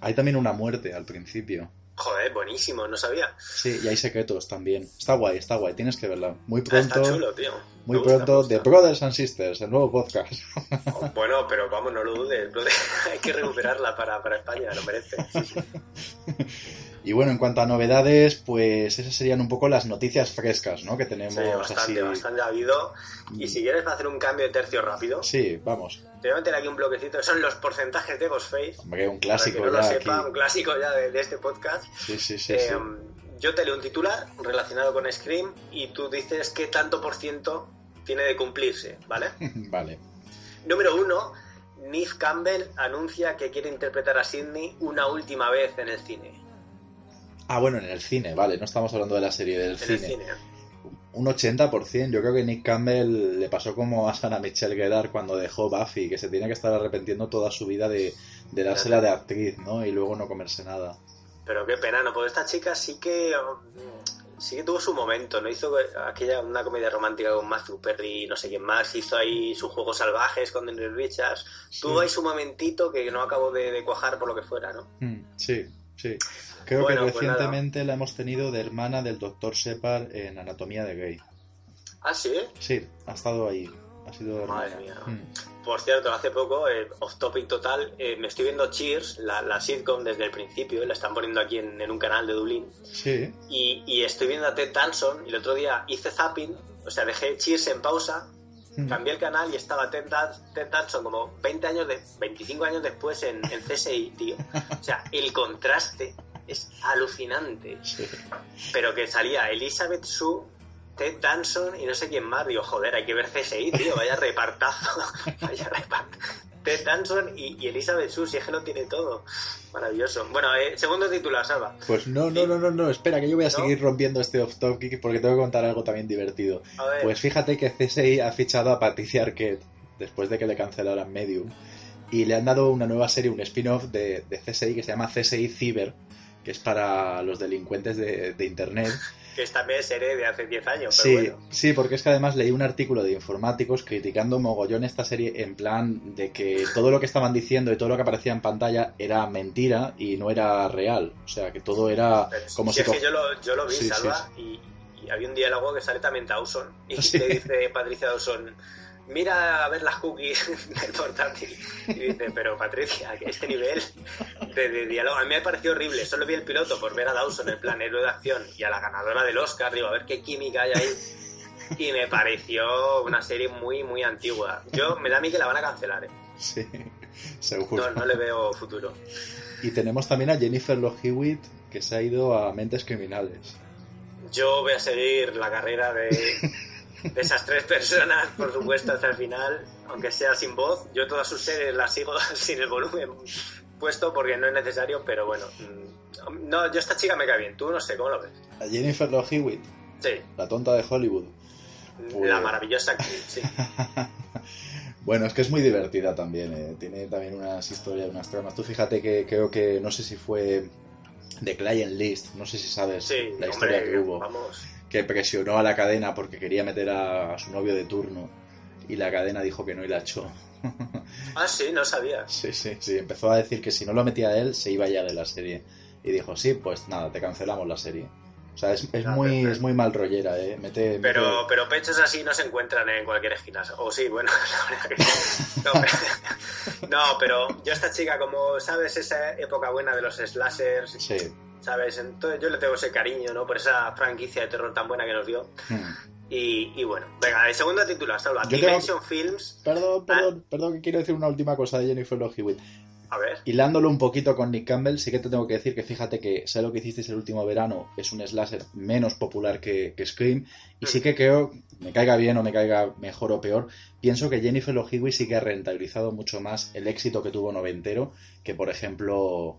hay también una muerte al principio. Joder buenísimo no sabía Sí, y hay secretos también. Está guay, está guay, tienes que verla. Muy Ah, está pronto, chulo tío muy gusta, pronto, The. Brothers and Sisters, el nuevo podcast. Oh, Bueno, pero vamos, no lo dudes. Hay que recuperarla para, para España, lo merece. Sí, sí. Y bueno, en cuanto a novedades, pues esas serían un poco las noticias frescas, ¿no? Que tenemos Sí, bastante, así. bastante ha habido. Y si quieres hacer un cambio de tercio rápido, Sí, vamos. te voy a meter aquí un bloquecito. que Son los porcentajes de Ghostface. Hombre, un Para clásico que no lo sepa, aquí. un clásico ya de, de este podcast. Sí, sí, sí, Eh, sí. Yo te leo un titular relacionado con Scream y tú dices qué tanto por ciento tiene de cumplirse, ¿vale? Vale. Número uno, Neve Campbell anuncia que quiere interpretar a Sidney una última vez en el cine. Ah, bueno, en el cine, vale, no estamos hablando de la serie del En cine. el cine. Un 80%. Yo creo que Nick Campbell le pasó como a Sarah Michelle Gellar cuando dejó Buffy, que se tiene que estar arrepintiendo toda su vida de, de dársela de actriz, ¿no? Y luego no comerse nada. Pero qué pena, ¿no? Porque esta chica sí que mm, sí que tuvo su momento, ¿no? Hizo aquella una comedia romántica con Matthew Perry y no sé quién más, hizo ahí sus juegos salvajes con Daniel Richards, tuvo ahí su momentito que no acabó de, de cuajar por lo que fuera, ¿no? Mm, sí, sí. Creo Bueno, que pues recientemente la hemos tenido de hermana del Dr. Shepard en Anatomía de Gay. Ah, sí. Sí, ha estado ahí. Ha sido Madre mía. Mm. Por cierto, hace poco, eh, off topic total, eh, me estoy viendo Cheers, la, la sitcom desde el principio, la están poniendo aquí en, en un canal de Dublín. Sí, Y, y estoy viendo a Ted Danson y el otro día hice zapping, o sea, dejé Cheers en pausa, Mm. cambié el canal y estaba Ted, Ted Danson como 20 años, de, 25 años después en, en CSI, tío. O sea, el contraste es alucinante. sí. Pero que salía Elizabeth Sue, Ted Danson y no sé quién más. Digo, joder, hay que ver CSI, tío, vaya repartazo. vaya repartazo. Ted Danson y, y Elizabeth Sue, si es que lo tiene todo. Maravilloso. Bueno, eh, segundo titular, Salva. Pues no, no, no, no, no, espera, que yo voy a ¿No? seguir rompiendo este off topic porque tengo que contar algo también divertido. Pues fíjate que CSI ha fichado a Patricia Arquette después de que le cancelaran Medium y le han dado una nueva serie, un spin-off de, de CSI que se llama CSI Cyber, que es para los delincuentes de, de Internet. que esta vez serie de hace 10 años, Sí, pero bueno. sí, porque es que además leí un artículo de informáticos criticando mogollón esta serie en plan de que todo lo que estaban diciendo y todo lo que aparecía en pantalla era mentira y no era real. O sea, que todo era como si es que yo lo, yo lo vi, Sí, sí, Salva, Y, y había un diálogo que sale también Dawson. Y Sí. te dice Patricia Dawson, mira a ver las cookies del portátil. Y dice, pero Patricia, este nivel de, de diálogo a mí me pareció horrible. Solo vi el piloto por ver a Dawson en plan héroe de acción y a la ganadora del Oscar. Digo, a ver qué química hay ahí. Y me pareció una serie muy, muy antigua. Yo, me da a mí que la van a cancelar, ¿eh? Sí, seguro. No, no le veo futuro. Y tenemos también a Jennifer Love Hewitt que se ha ido a Mentes Criminales. Yo voy a seguir la carrera de, de esas tres personas, por supuesto, hasta el final, aunque sea sin voz. Yo todas sus series las sigo sin el volumen puesto porque no es necesario, pero bueno. mm, No, yo esta chica me cae bien. Tú no sé, ¿cómo lo ves? A Jennifer Love Hewitt, Sí, la tonta de Hollywood. Pues- la maravillosa actriz, sí. Bueno, es que es muy divertida también, eh. tiene también unas historias, unas tramas. Tú fíjate que creo que, no sé si fue The Client List, no sé si sabes Sí, la historia hombre, que hubo, vamos. Que presionó a la cadena porque quería meter a, a su novio de turno y la cadena dijo que no y la echó. Ah, sí, no sabías. Sí, sí, sí, empezó a decir que si no lo metía él se iba ya de la serie. Y dijo, sí, pues nada, te cancelamos la serie. O sea, es, es Ah, muy, es muy mal rollera, ¿eh? Mete, mete- Pero, pero pechos así no se encuentran en cualquier esquina. O sí, bueno, la verdad que sí. No, pero, no, pero yo esta chica, como sabes, esa época buena de los slashers, Sí. ¿Sabes? Entonces yo le tengo ese cariño, ¿no? Por esa franquicia de terror tan buena que nos dio. Hmm. Y, y bueno, venga, el segundo título, ahora. Yo tengo- Dimension Films. Perdón, Ah. perdón, perdón, que quiero decir una última cosa de Jennifer Love Hewitt. A ver, Hilándolo un poquito con Nick Campbell, sí que te tengo que decir que fíjate que Sé lo que hicisteis el último verano es un slasher menos popular que, que Scream y sí que creo, me caiga bien o me caiga mejor o peor, pienso que Jennifer Love Hewitt sí que ha rentabilizado mucho más el éxito que tuvo Noventero que por ejemplo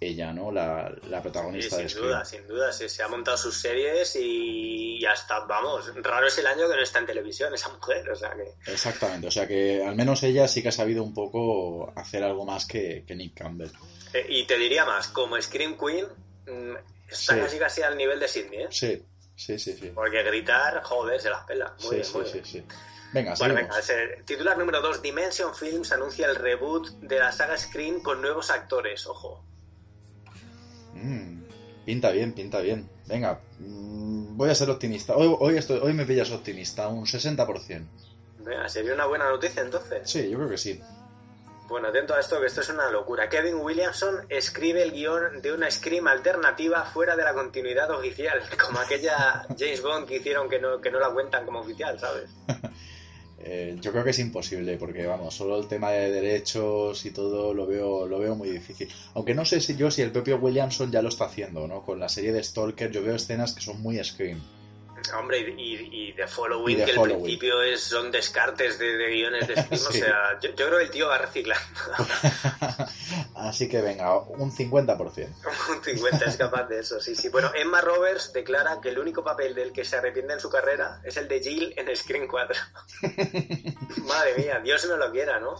ella, ¿no? La, la sí, protagonista de sin Scream. duda, sin duda. Se, se ha montado sus series y hasta, vamos, raro es el año que no está en televisión esa mujer, o sea que... Exactamente, o sea que al menos ella sí que ha sabido un poco hacer algo más que, que Nick Campbell. Eh, y te diría más, como Scream Queen, mm, está Sí. casi casi al nivel de Sidney, ¿eh? Sí, sí, sí, sí. Porque gritar, joder, se las pela. Muy Sí, bien, sí, muy sí, bien. sí. Venga, Bueno, seguimos. venga, titular número 2, Dimension Films anuncia el reboot de la saga Scream con nuevos actores, ojo. Mm, pinta bien, pinta bien. Venga, mm, voy a ser optimista. Hoy, hoy, estoy, hoy me pillas optimista, un 60%. Venga, sería una buena noticia entonces. Sí, yo creo que sí. Bueno, atento a esto, que esto es una locura. Kevin Williamson escribe el guion de una Scream alternativa fuera de la continuidad oficial, como aquella James Bond que hicieron que no, que no la cuentan como oficial, ¿sabes? Eh, yo creo que es imposible, porque vamos, solo el tema de derechos y todo lo veo, lo veo muy difícil. Aunque no sé si yo si el propio Williamson ya lo está haciendo, ¿no? Con la serie de Stalker yo veo escenas que son muy Scream. Hombre, y, y, The Following, Y The que al Following. principio es, son descartes de, de guiones de Scream, Sí. o sea, yo, yo creo que el tío va reciclando. Así que venga, un 50%. Un 50 es capaz de eso, sí, sí. Bueno, Emma Roberts declara que el único papel del que se arrepiente en su carrera es el de Jill en Scream 4. Madre mía, Dios no lo quiera, ¿no?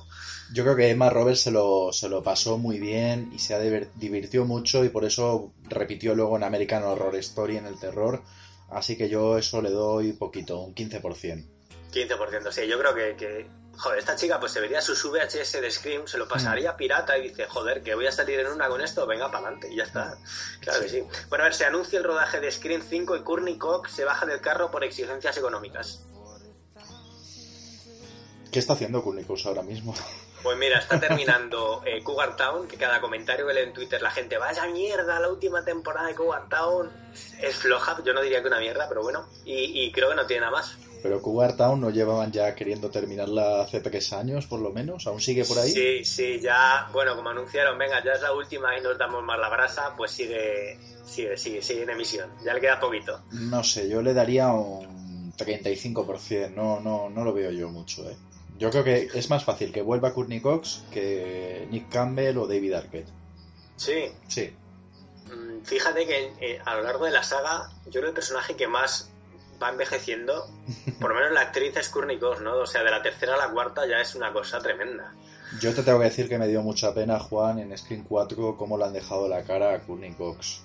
Yo creo que Emma Roberts se lo, se lo pasó muy bien y se ha divirtió mucho y por eso repitió luego en American Horror Story en el terror. Así que yo eso le doy poquito, un 15%. 15%, sí, yo creo que, que, joder, esta chica pues se vería sus VHS de Scream, se lo pasaría pirata y dice, joder, que voy a salir en una con esto, venga para adelante, y ya está. Claro que sí. Bueno, a ver, se anuncia el rodaje de Scream 5 y Courtney Cox se baja del carro por exigencias económicas. ¿Qué está haciendo Courtney ahora mismo? Pues mira, está terminando eh, Cougar Town, que cada comentario que lee en Twitter la gente, vaya mierda, la última temporada de Cougar Town es floja, yo no diría que una mierda, pero bueno, y, y creo que no tiene nada más. Pero Cougar Town no llevaban ya queriendo terminarla hace tres años, por lo menos. ¿Aún sigue por ahí? Sí, sí, ya, bueno, como anunciaron, venga, ya es la última y nos damos más la brasa, pues sigue, sigue, sigue, sigue en emisión. Ya le queda poquito. No sé, yo le daría un 35%. No, no, no lo veo yo mucho, ¿eh? Yo creo que es más fácil que vuelva Courtney Cox que Nick Campbell o David Arquette. Sí, Sí, mm, fíjate que eh, a lo largo de la saga, yo creo que el personaje que más va envejeciendo, por lo menos la actriz es Courtney Cox, ¿no? O sea, de la tercera a la cuarta ya es una cosa tremenda. Yo te tengo que decir que me dio mucha pena, Juan, en Screen 4, cómo le han dejado la cara a Courtney Cox.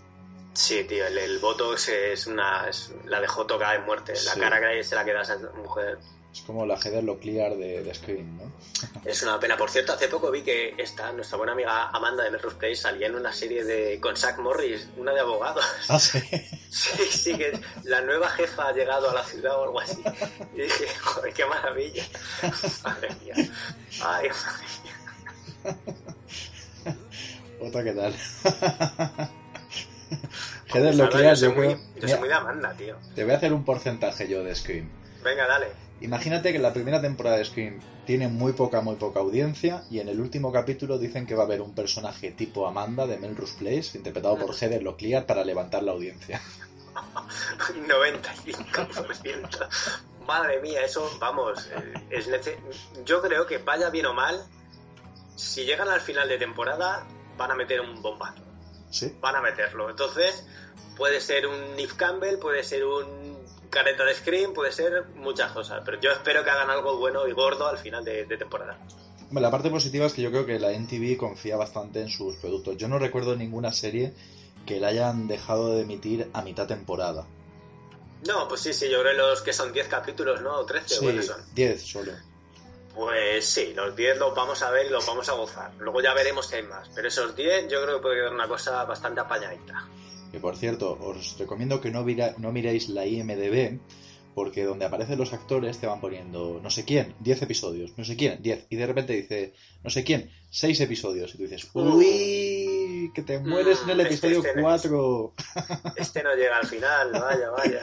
Sí, tío, el, el Botox es una. es- la dejó tocada en muerte. La Sí. cara que se la queda a esa mujer. Es como la Heather Locklear de, de Screen, ¿no? Es una pena. Por cierto, hace poco vi que esta, nuestra buena amiga Amanda de Melrose Place, salía en una serie de con Zack Morris, una de abogados. Ah, sí. Sí, sí, que la nueva jefa ha llegado a la ciudad o algo así. Y dije, joder, qué maravilla. Madre mía. Ay, madre mía. Otra que tal. Heather Locklear, yo soy yo muy, creo... yo soy muy de Amanda, tío. te voy a hacer un porcentaje yo de Scream. Venga, dale. Imagínate que la primera temporada de Scream tiene muy poca, muy poca audiencia y en el último capítulo dicen que va a haber un personaje tipo Amanda de Melrose Place, interpretado por Heather Locklear, para levantar la audiencia. 95%. Madre mía, eso, vamos, eh, es nece- yo creo que vaya bien o mal, si llegan al final de temporada, van a meter un bombazo. ¿Sí? Van a meterlo. Entonces, puede ser un Nif Campbell, puede ser un careta de Scream, puede ser muchas cosas. Pero yo espero que hagan algo bueno y gordo al final de, de temporada. La parte positiva es que yo creo que la NTV confía bastante en sus productos. Yo no recuerdo ninguna serie que la hayan dejado de emitir a mitad temporada. No, pues sí, sí, yo creo que los que son 10 capítulos, ¿no? O 13, ¿o Sí, son? 10 solo. Pues sí, los 10 los vamos a ver y los vamos a gozar. Luego ya veremos si hay más. Pero esos 10 yo creo que puede quedar una cosa bastante apañadita. Que por cierto, os recomiendo que no, vira- no miréis la IMDB, porque donde aparecen los actores te van poniendo no sé quién, 10 episodios, no sé quién, 10, y de repente dice no sé quién, 6 episodios, y tú dices, uy, que te mueres en el Mm, este- episodio este no 4. Este no llega al final, vaya, vaya.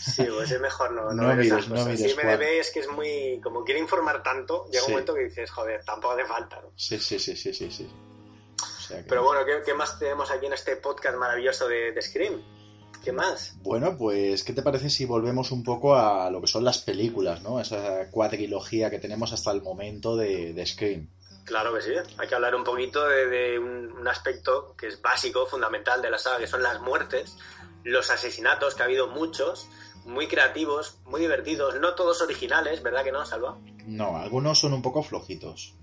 Sí, pues es mejor no, no, No ver esas mires, no mires, Sí, Juan. IMDb es que es muy... Como quiere informar tanto, llega Sí. un momento que dices, joder, tampoco hace falta, ¿no? Sí, sí, sí, sí, sí, sí. O sea que- Pero bueno, ¿qué, qué más tenemos aquí en este podcast maravilloso de, de Scream? ¿Qué más? Bueno, pues, ¿qué te parece si volvemos un poco a lo que son las películas, ¿no? Esa cuadrilogía que tenemos hasta el momento de, de Scream. Claro que sí. Hay que hablar un poquito de, un aspecto que es básico, fundamental de la saga, que son las muertes, los asesinatos, que ha habido muchos, muy creativos, muy divertidos, no todos originales, ¿verdad que no, Salva? No, algunos son un poco flojitos.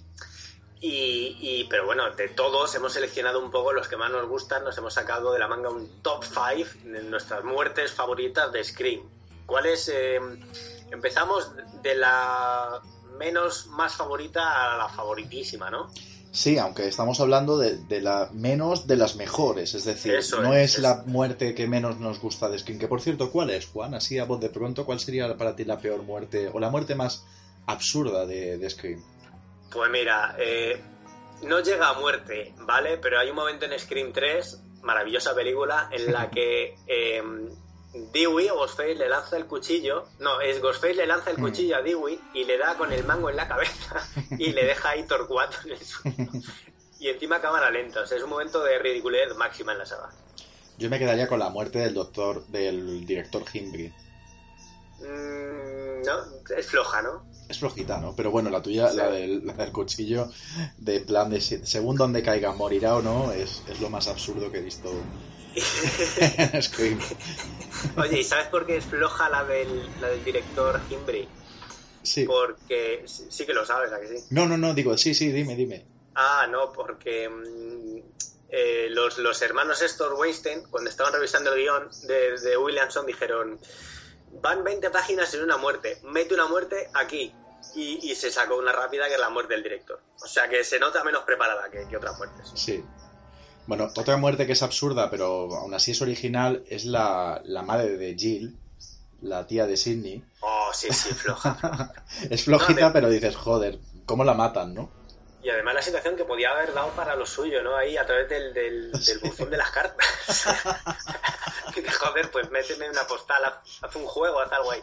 Y, y- pero bueno, de todos hemos seleccionado un poco los que más nos gustan, nos hemos sacado de la manga un top 5 de nuestras muertes favoritas de Scream. ¿Cuáles? eh, empezamos de la menos más favorita a la favoritísima, ¿no? Sí, aunque estamos hablando de, de la menos de las mejores, es decir, Eso no es, la muerte que menos nos gusta de Scream. Que por cierto, ¿cuál es, Juan? Así a voz de pronto, ¿cuál sería para ti la peor muerte o la muerte más absurda de, de Scream? Pues mira, eh, no llega a muerte, ¿vale? Pero hay un momento en Scream 3, maravillosa película, en la que eh, Dewey o Ghostface le lanza el cuchillo. No, es Ghostface le lanza el cuchillo a Dewey y le da con el mango en la cabeza y le deja ahí torcuato en el suelo. Y encima cámara lenta, o sea, es un momento de ridiculez máxima en la saga. Yo me quedaría con la muerte del doctor, del director Himbry. Mm, no, es floja, ¿no? Es flojita, ¿no? Pero bueno, la tuya, Sí. la, del, la del cuchillo, de plan de según donde caiga, morirá o no, es, es lo más absurdo que he visto en Scream. Oye, ¿y sabes por qué es floja la del, la del director Himbri? Sí. Porque sí, sí que lo sabes, ¿a que sí? No, no, no, digo, sí, sí, dime, dime. Ah, no, porque mm, eh, los, los hermanos estos Weinstein, cuando estaban revisando el guion de, de Williamson, dijeron, van 20 páginas en una muerte, mete una muerte aquí. Y, y se sacó una rápida que es la muerte del director. O sea que se nota menos preparada que, que otras muertes. Sí. Bueno, otra muerte que es absurda, pero aún así es original, es la, la madre de Jill, la tía de Sidney. Oh, sí, sí, floja. Es flojita, No, pero dices, joder, ¿cómo la matan, no? Y además la situación que podía haber dado para lo suyo, ¿no? Ahí a través del, del, del buzón de las cartas. De, Joder, pues méteme una postal, haz, un juego, haz algo ahí.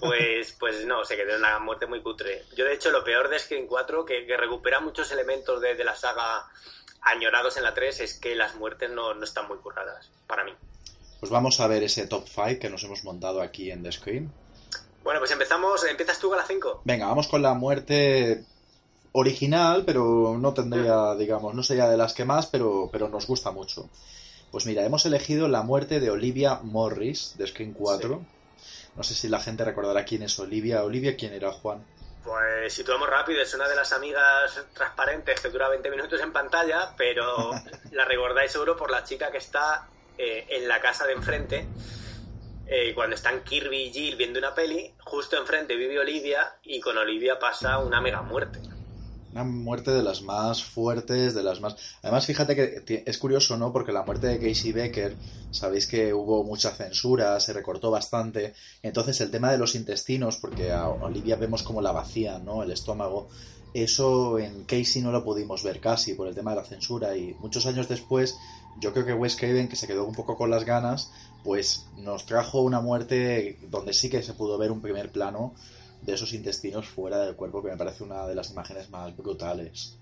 Pues, pues no, se quedó una muerte muy cutre. Yo, de hecho, lo peor de Scream 4, que, que recupera muchos elementos de, de la saga añorados en la 3, es que las muertes no, no están muy curradas, para mí. Pues vamos a ver ese top 5 que nos hemos montado aquí en The Scream. Bueno, pues empezamos, ¿empiezas tú con la 5? Venga, vamos con la muerte original, pero no tendría, digamos, no sería de las que más, pero, pero nos gusta mucho. Pues mira, hemos elegido la muerte de Olivia Morris de Scream 4. No sé si la gente recordará quién es Olivia. Olivia, ¿quién era Juan? Pues situamos rápido, es una de las amigas transparentes que dura 20 minutos en pantalla, pero la recordáis seguro por la chica que está eh, en la casa de enfrente. eh, cuando están Kirby y Jill viendo una peli, justo enfrente vive Olivia y con Olivia pasa una mega muerte. Una muerte de las más fuertes, de las más... Además, fíjate que es curioso, ¿no? Porque la muerte de Casey Becker, sabéis que hubo mucha censura, se recortó bastante. Entonces, el tema de los intestinos, porque a Olivia vemos como la vacía, ¿no? El estómago. Eso en Casey no lo pudimos ver casi por el tema de la censura. Y muchos años después, yo creo que Wes Craven, que se quedó un poco con las ganas, pues nos trajo una muerte donde sí que se pudo ver un primer plano de esos intestinos fuera del cuerpo, que me parece una de las imágenes más brutales.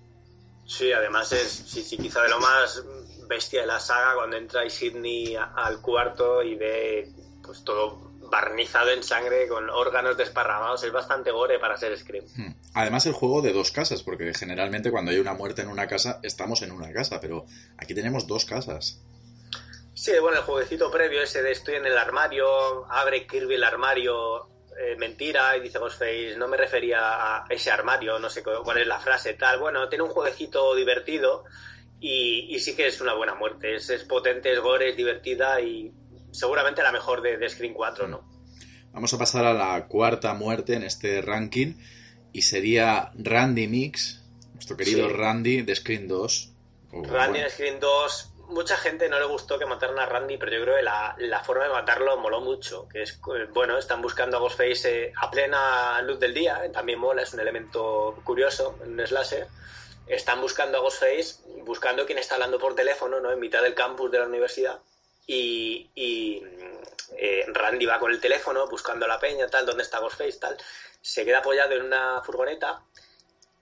Sí, además es sí, sí, quizá de lo más bestia de la saga cuando entra Sidney al cuarto y ve pues todo barnizado en sangre con órganos desparramados. Es bastante gore para ser Scream. Hmm. Además, el juego de dos casas, porque generalmente cuando hay una muerte en una casa, estamos en una casa, pero aquí tenemos dos casas. Sí, bueno, el jueguecito previo ese de estoy en el armario, abre Kirby el armario, eh, mentira, y dice Ghostface, no me refería a ese armario, no sé cu- cuál es la frase, tal. Bueno, tiene un jueguecito divertido y, y sí que es una buena muerte. Es, es potente, es gore, es divertida y seguramente la mejor de, de Screen 4, ¿no? Vamos a pasar a la cuarta muerte en este ranking, y sería Randy Mix, nuestro querido Sí. Randy de Screen 2. O, Randy bueno, en Screen 2, mucha gente no le gustó que mataran a Randy, pero yo creo que la, la forma de matarlo moló mucho. Que es, eh, bueno, están buscando a Ghostface eh, a plena luz del día, eh, también mola, es un elemento curioso un slasher. Están buscando a Ghostface, buscando quién está hablando por teléfono, ¿no? En mitad del campus de la universidad. Y, y, Randy va con el teléfono buscando la peña, tal, dónde está Ghostface, tal. Se queda apoyado en una furgoneta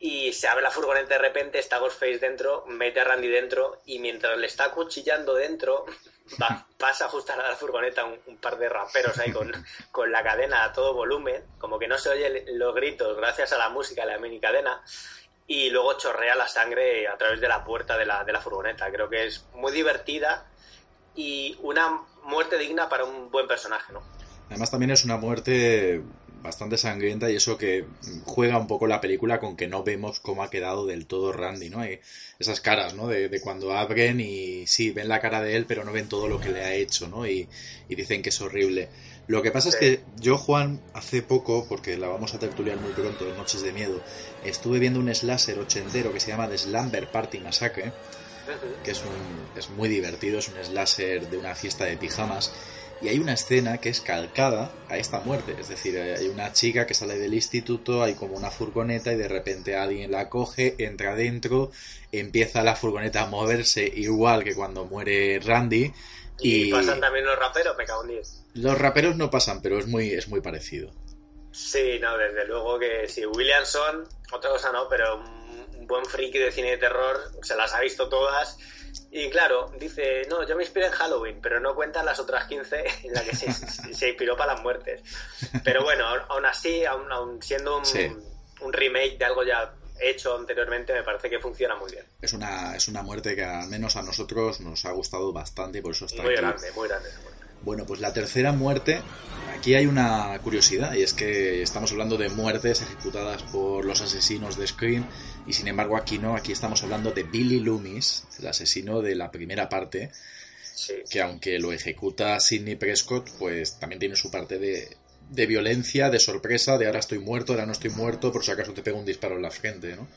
y se abre la furgoneta de repente, está Ghostface dentro, mete a Randy dentro y mientras le está acuchillando dentro, va- pasa justo a la furgoneta un, un par de raperos ahí con, con la cadena a todo volumen, como que no se oyen los gritos gracias a la música de la mini cadena y luego chorrea la sangre a través de la puerta de la, de la furgoneta. Creo que es muy divertida y una muerte digna para un buen personaje, ¿no? Además también es una muerte bastante sangrienta y eso que juega un poco la película con que no vemos cómo ha quedado del todo Randy, ¿no? Hay esas caras, ¿no? De, de cuando abren y sí, ven la cara de él, pero no ven todo lo que le ha hecho, ¿no? Y, y dicen que es horrible. Lo que pasa es que yo, Juan, hace poco, porque la vamos a tertuliar muy pronto, Noches de Miedo, estuve viendo un slasher ochentero que se llama The Slumber Party Massacre, que es, un, es muy divertido, es un slasher de una fiesta de pijamas. Y hay una escena que es calcada a esta muerte. Es decir, hay una chica que sale del instituto, hay como una furgoneta y de repente alguien la coge, entra dentro, empieza la furgoneta a moverse igual que cuando muere Randy. Y, Y, pasan también los raperos, me cago en 10. los raperos no pasan, pero es muy, es muy parecido. Sí, no, desde luego que sí. Williamson, otra cosa no, pero un buen friki de cine de terror, se las ha visto todas. Y claro, dice, no, yo me inspiré en Halloween, pero no cuentan las otras 15 en las que se, se inspiró para las muertes. Pero bueno, aún así, aún, aún siendo un, Sí. un remake de algo ya hecho anteriormente, me parece que funciona muy bien. Es una, es una muerte que al menos a nosotros nos ha gustado bastante y por eso está Muy aquí. grande, muy grande esa muerte. Bueno, pues la tercera muerte, aquí hay una curiosidad y es que estamos hablando de muertes ejecutadas por los asesinos de Scream y sin embargo aquí no, aquí estamos hablando de Billy Loomis, el asesino de la primera parte, Sí. que aunque lo ejecuta Sidney Prescott, pues también tiene su parte de, de violencia, de sorpresa, de ahora estoy muerto, ahora no estoy muerto, por si acaso te pego un disparo en la frente, ¿no?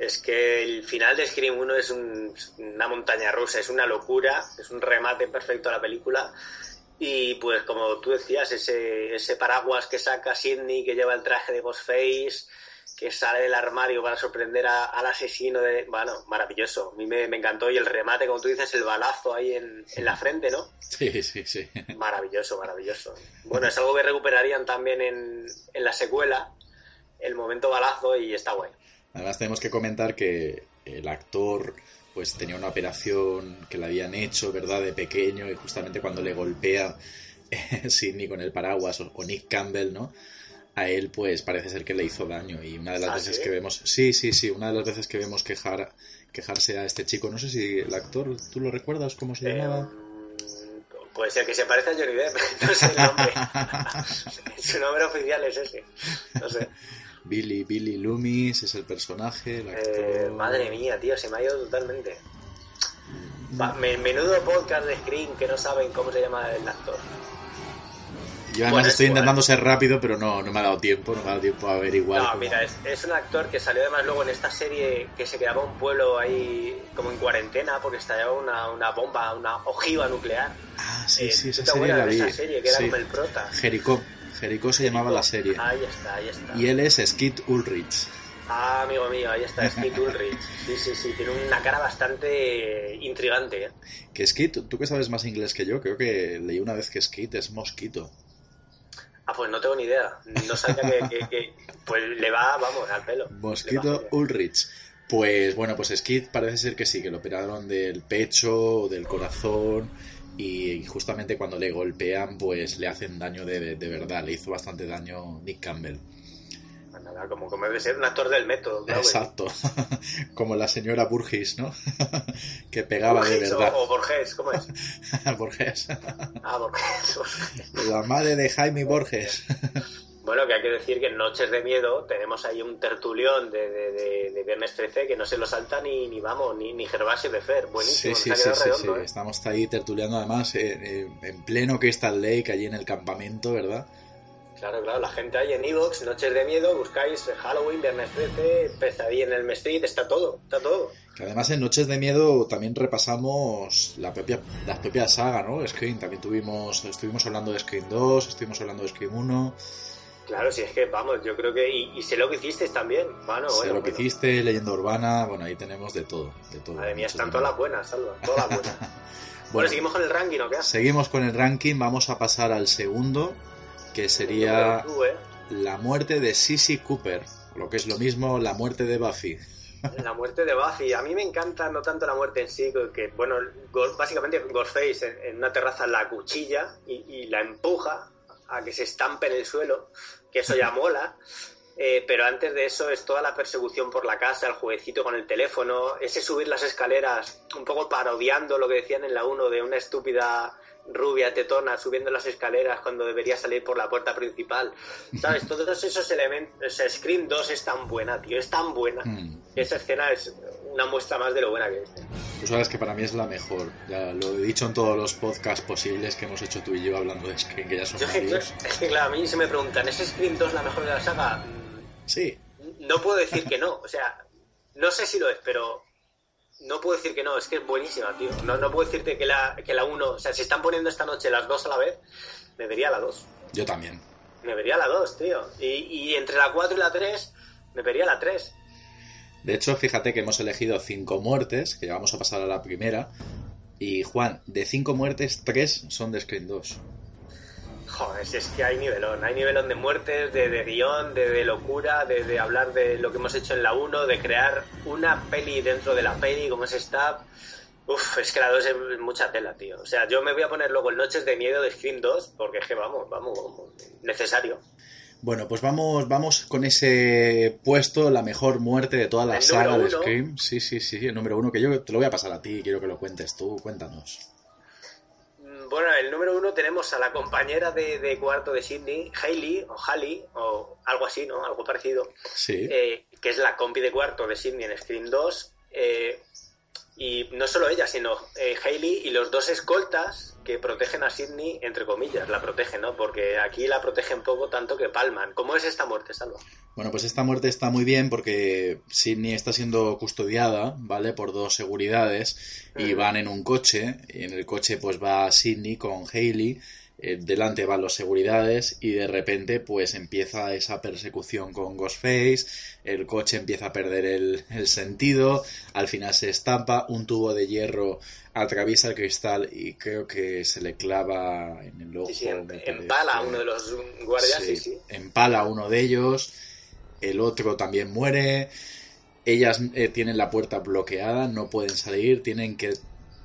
Es que el final de Scream 1 es un- una montaña rusa, es una locura, es un remate perfecto a la película. Y pues como tú decías, ese, ese paraguas que saca Sidney, que lleva el traje de Ghostface, que sale del armario para sorprender a- al asesino, de, bueno, maravilloso. A mí me, me encantó y el remate, como tú dices, el balazo ahí en, en la frente, ¿no? Sí, sí, sí. Maravilloso, maravilloso. Bueno, es algo que recuperarían también en, en la secuela, el momento balazo y está guay. Además tenemos que comentar que el actor pues tenía una operación que le habían hecho, ¿verdad?, de pequeño y justamente cuando le golpea Sidney con el paraguas o, o Nick Campbell, ¿no? A él pues parece ser que le hizo daño y una de las ¿Ah, veces sí? que vemos, sí, sí, sí, una de las veces que vemos quejar quejarse a este chico, no sé si el actor, ¿tú lo recuerdas cómo se llamaba? Eh, puede ser que se parezca a Johnny Depp, no sé el nombre. Su nombre oficial es ese. No sé. Billy, Billy Loomis es el personaje, el actor... Eh, madre mía, tío, se me ha ido totalmente. Va, me- menudo podcast de Screen que no saben cómo se llama el actor. Yo además Bueno, estoy intentando ser rápido, pero no, no me ha dado tiempo, no me ha dado tiempo a averiguar. No, cómo- mira, es, es un actor que salió además luego en esta serie que se quedaba un pueblo ahí como en cuarentena porque estallaba una, una bomba, una ojiva nuclear. Ah, sí, Eh, sí, ¿tú esa serie la vi. esa serie que era Sí. como el prota? Jericó. Jericó se llamaba la serie. Ahí está, ahí está. Y él es Skid Ulrich. Ah, amigo mío, ahí está Skid Ulrich. Sí, sí, sí, tiene una cara bastante intrigante. ¿eh? Que Skid, tú que sabes más inglés que yo, creo que leí una vez que Skid es mosquito. Ah, pues no tengo ni idea. No sabía que, que- que- Pues le va, vamos, al pelo. Mosquito. Ulrich. Pues bueno, pues Skid parece ser que sí, que lo operaron del pecho, del corazón y justamente cuando le golpean pues le hacen daño de, de- de verdad. Le hizo bastante daño Nick Campbell. Pues nada, como, como debe ser un actor del método. sí. Exacto. Como la señora Burgis, ¿no? que pegaba de Borges o- verdad. O, Borges, ¿cómo es? Borges. Ah. Borges. La madre de Jaime Borges. Bueno, que hay que decir que en Noches de Miedo tenemos ahí un tertulión de, de, de- de Viernes 13 que no se lo salta ni, ni vamos, ni, ni Gervasio de Fer. Buenísimo, Sí, sí, sí, redondo. ¿eh? Estamos ahí tertuleando además eh, eh, en pleno Crystal Lake, allí en el campamento, ¿verdad? Claro, claro, la gente ahí en Evox, Noches de Miedo, buscáis Halloween, Viernes 13, Pesadilla en el Street, está todo, está todo. Que además en Noches de Miedo también repasamos la propia, la propia saga, ¿no? Scream, también tuvimos, estuvimos hablando de Scream 2, estuvimos hablando de Scream 1, Claro, si es que, vamos, yo creo que... Y, y sé lo que hicisteis también, bueno, sé bueno, lo que bueno. hiciste, Leyenda Urbana, bueno, ahí tenemos de todo, de todo. Madre mía, están todas las buenas, Salva, todas las buenas. bueno, Bueno, seguimos con el ranking, ¿o qué? seguimos con el ranking, vamos a pasar al segundo, que sería Tú, ¿eh? la muerte de Sissy Cooper, lo que es lo mismo, la muerte de Buffy. La muerte de Buffy. A mí me encanta no tanto la muerte en sí, que, bueno, básicamente Ghostface en, en una terraza la cuchilla y, y la empuja a que se estampe en el suelo, que eso ya mola. Eh, pero antes de eso es toda la persecución por la casa, el jueguecito con el teléfono, ese subir las escaleras, un poco parodiando lo que decían en la 1 de una estúpida rubia tetona subiendo las escaleras cuando debería salir por la puerta principal. ¿Sabes? Todos esos elementos. O sea, Scream 2 es tan buena, tío, es tan buena. Mm. Esa escena es una muestra más de lo buena que es. Tú sabes que para mí es la mejor. Ya lo he dicho en todos los podcasts posibles que hemos hecho tú y yo hablando de Scream, que ya son Yo varios. es que, claro, a mí se me preguntan, ¿es Scream 2 la mejor de la saga? Sí, No puedo decir que no, o sea, no sé si lo es, pero no puedo decir que no, es que es buenísima, tío. No, no puedo decirte que la, que la 1, o sea, si están poniendo esta noche las dos a la vez, me vería la 2. yo también. Me vería la 2, tío. Y, y entre la 4 y la 3, me vería la 3. De hecho, fíjate que hemos elegido cinco muertes, que ya vamos a pasar a la primera. Y Juan, de cinco muertes, tres son de Scream 2. Joder, si es que hay nivelón, hay nivelón de muertes, de, de guion, de, de locura, de, de hablar de lo que hemos hecho en la 1, de crear una peli dentro de la peli, como es esta. Uf, es que la 2 es mucha tela, tío. O sea, yo me voy a poner luego el Noches de Miedo de Scream 2, porque es que vamos, vamos, vamos, necesario. Bueno, pues vamos, vamos con ese puesto, la mejor muerte de toda la El saga de. Scream. Sí, sí, sí, el número uno, que yo te lo voy a pasar a ti, quiero que lo cuentes tú, cuéntanos. Bueno, el número uno tenemos a la compañera de, de cuarto de Sidney, Hailey, o Halley, o algo así, ¿no? Algo parecido. Sí, eh, que es la compi de cuarto de Sidney en Scream 2. eh, y no solo ella, sino eh, Hailey y los dos escoltas que protegen a Sidney, entre comillas, la protegen, ¿no? Porque aquí la protegen poco tanto que palman. ¿Cómo es esta muerte, Salva? Bueno, pues esta muerte está muy bien porque Sidney está siendo custodiada, ¿vale? Por dos seguridades y van en un coche. Y en el coche pues va Sidney con Hailey. Eh, delante van los seguridades y de repente pues empieza esa persecución con Ghostface. El coche empieza a perder el, el sentido. Al final se estampa. Un tubo de hierro atraviesa el cristal y creo que se le clava en el ojo. Sí, sí, em- empala a uno de los guardias, sí, sí. Empala a uno de ellos, el otro también muere, ellas eh, tienen la puerta bloqueada, no pueden salir, tienen que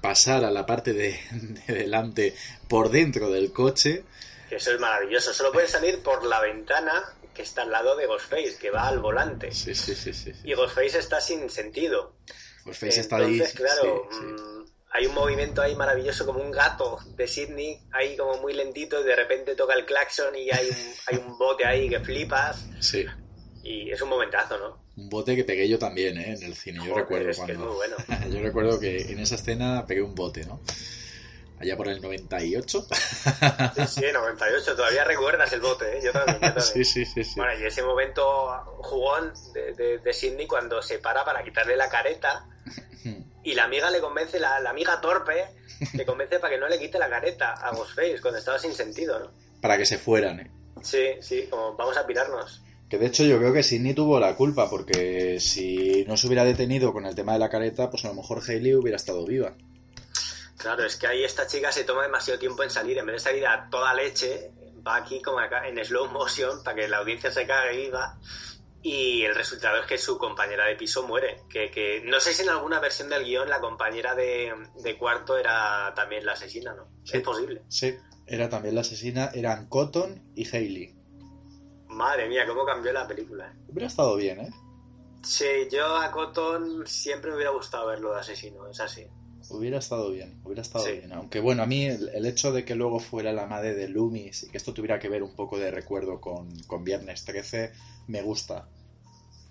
pasar a la parte de, de delante por dentro del coche. Que eso es maravilloso. Solo pueden salir por la ventana que está al lado de Ghostface, que va al volante. Sí, sí, sí, sí. sí. Y Ghostface está sin sentido. Pues Face está ahí. Entonces, claro, sí, sí. mm, hay un movimiento ahí maravilloso como un gato de Sydney, ahí como muy lentito, y de repente toca el claxon y hay un, hay un bote ahí que flipas. Sí. Y es un momentazo, ¿no? Un bote que pegué yo también, ¿eh? En el cine. Yo Joder, recuerdo es que es cuando. muy bueno. yo recuerdo que en esa escena pegué un bote, ¿no? Allá por el 98. Sí, sí, 98, todavía recuerdas el bote, ¿eh? Yo también, yo también. sí, sí, sí, sí. Bueno, y ese momento jugón de, de, de Sidney cuando se para para quitarle la careta y la amiga le convence, la, la amiga torpe, le convence para que no le quite la careta a Ghostface cuando estaba sin sentido, ¿no? Para que se fueran, ¿eh? Sí, sí, como vamos a pirarnos. Que de hecho yo creo que Sidney tuvo la culpa, porque si no se hubiera detenido con el tema de la careta, pues a lo mejor Hailey hubiera estado viva. Claro, es que ahí esta chica se toma demasiado tiempo en salir, en vez de salir a toda leche, va aquí como acá en slow motion para que la audiencia se cague viva. Y el resultado es que su compañera de piso muere. Que, que no sé si en alguna versión del guion la compañera de, de cuarto era también la asesina, ¿no? Sí. Es posible. Sí, era también la asesina, eran Cotton y Hailey. Madre mía, cómo cambió la película. Hubiera estado bien, ¿eh? Sí, yo a Cotton siempre me hubiera gustado verlo de asesino, es así. Hubiera estado bien, hubiera estado Sí. bien. Aunque bueno, a mí el, el hecho de que luego fuera la madre de Loomis y que esto tuviera que ver un poco de recuerdo con, con Viernes 13, me gusta.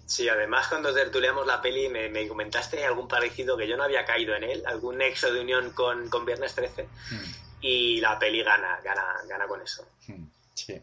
Sí, además cuando tertuliamos la peli me, me comentaste algún parecido que yo no había caído en él, algún nexo de unión con, con Viernes 13 Hmm, y la peli gana, gana, gana con eso. hmm, Sí.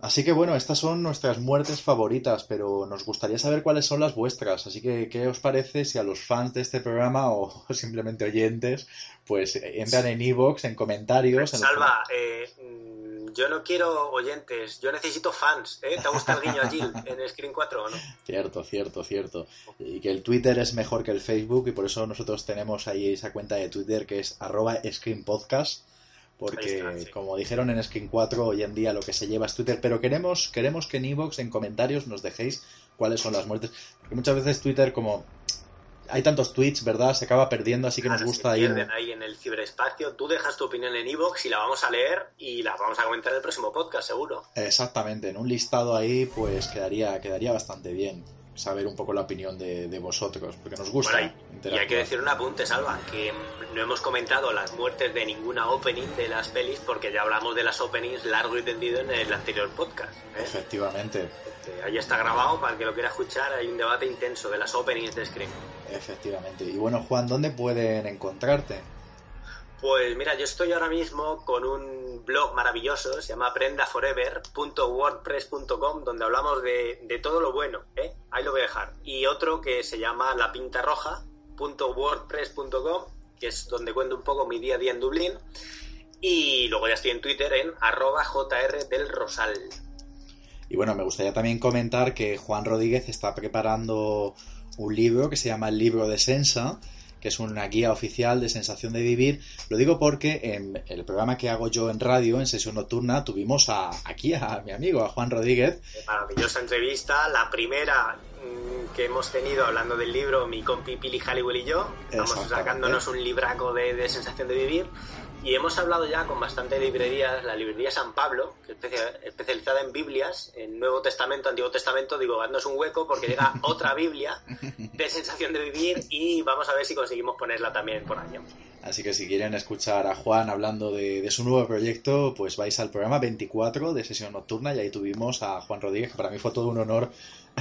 Así que bueno, estas son nuestras muertes favoritas, pero nos gustaría saber cuáles son las vuestras. Así que, ¿qué os parece si a los fans de este programa o simplemente oyentes, pues entran en Evox, en comentarios? en los Salva, eh, mm, yo no quiero oyentes, yo necesito fans. ¿eh? ¿Te gusta el guiño a Jill en Screen 4 o no? Cierto, cierto, cierto. Y que el Twitter es mejor que el Facebook y por eso nosotros tenemos ahí esa cuenta de Twitter que es arroba screenpodcast. Porque, Ahí está, sí. como dijeron en Screen 4, hoy en día lo que se lleva es Twitter. Pero queremos, queremos que en iVoox, en comentarios, nos dejéis cuáles son las muertes. Porque muchas veces Twitter, como hay tantos tweets, ¿verdad? Se acaba perdiendo, así que nos gusta se pierden ahí en el ciberespacio. Tú dejas tu opinión en Evox y la vamos a leer y la vamos a comentar en el próximo podcast, seguro. Exactamente, en un listado ahí, pues quedaría, quedaría bastante bien saber un poco la opinión de, de vosotros, porque nos gusta. Bueno, y, y hay que decir un apunte, Salva, que no hemos comentado las muertes de ninguna opening de las pelis porque ya hablamos de las openings largo y tendido en el anterior podcast. ¿eh? Efectivamente, Este, Ahí está grabado, para el que lo quiera escuchar, hay un debate intenso de las openings de Scream. efectivamente. Y bueno, Juan, ¿dónde pueden encontrarte? Pues mira, yo estoy ahora mismo con un blog maravilloso, se llama prendaforever.wordpress.com, donde hablamos de, de todo lo bueno, ¿eh? ahí lo voy a dejar. Y otro que se llama lapintarroja.wordpress.com, que es donde cuento un poco mi día a día en Dublín. Y luego ya estoy en Twitter en arroba jr del Rosal. Y bueno, me gustaría también comentar que Juan Rodríguez está preparando un libro que se llama El libro de Sensa, que es una guía oficial de sensación de vivir. Lo digo porque en el programa que hago yo en radio, en sesión nocturna, tuvimos a, aquí a mi amigo, a Juan Rodríguez. Maravillosa entrevista, la primera mm, que hemos tenido hablando del libro, mi compi Pili Halliwell y yo. Estamos sacándonos un libraco de, de sensación de vivir. Y hemos hablado ya con bastante librerías, la librería San Pablo, que es especializada en Biblias, en Nuevo Testamento, Antiguo Testamento, digo, haznos un hueco porque llega otra Biblia de sensación de vivir y vamos a ver si conseguimos ponerla también por año. Así que si quieren escuchar a Juan hablando de, su nuevo proyecto, pues vais al programa 24 de sesión nocturna y ahí tuvimos a Juan Rodríguez, que para mí fue todo un honor,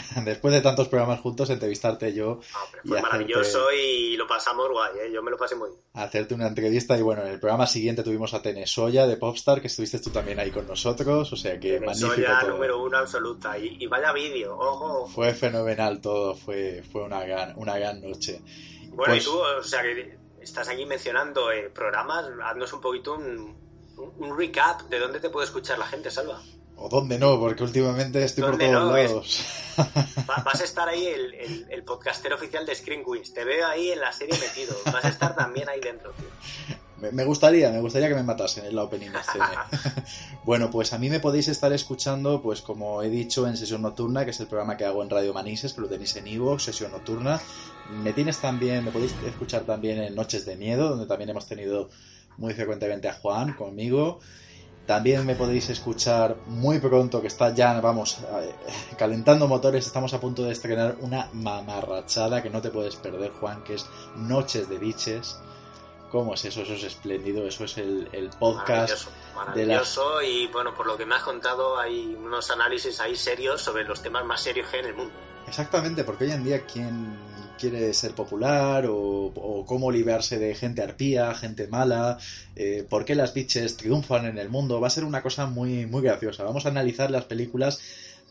después de tantos programas juntos, entrevistarte yo. Ah, fue maravilloso y lo pasamos guay, ¿eh? yo me lo pasé muy bien. Hacerte una entrevista y bueno, en el programa siguiente tuvimos a Tenesoya de Popstar, que estuviste tú también ahí con nosotros, o sea que magnífico todo. número uno absoluta y, vaya vídeo, ojo. Fue fenomenal todo, fue, fue una, gran, una gran noche. Bueno, y pues tú, o sea que estás aquí mencionando eh, programas, haznos un poquito un, un, recap de dónde te puede escuchar la gente, Salva. O dónde no, porque últimamente estoy por todos lados. vas a estar ahí el, el, el, podcaster oficial de Screen Quiz. Te veo ahí en la serie metido. Vas a estar también ahí dentro, tío. Me gustaría, me gustaría que me matasen en la opening escena. bueno, pues a mí me podéis estar escuchando, pues como he dicho, en Sesión Nocturna, que es el programa que hago en Radio Manises, que lo tenéis en Evox, Sesión Nocturna. Me tienes también, me podéis escuchar también en Noches de Miedo, donde también hemos tenido muy frecuentemente a Juan conmigo. También me podéis escuchar muy pronto, que está ya, vamos, eh, calentando motores. Estamos a punto de estrenar una mamarrachada que no te puedes perder, Juan, que es Noches de Biches ¿Cómo es eso? Eso es espléndido, eso es el, el podcast. Maravilloso, y bueno, por lo que me has contado hay unos análisis ahí serios sobre los temas más serios que hay en el mundo. Exactamente, porque hoy en día quién quiere ser popular o, cómo librarse de gente arpía, gente mala, eh, por qué las bitches triunfan en el mundo, va a ser una cosa muy, muy graciosa. Vamos a analizar las películas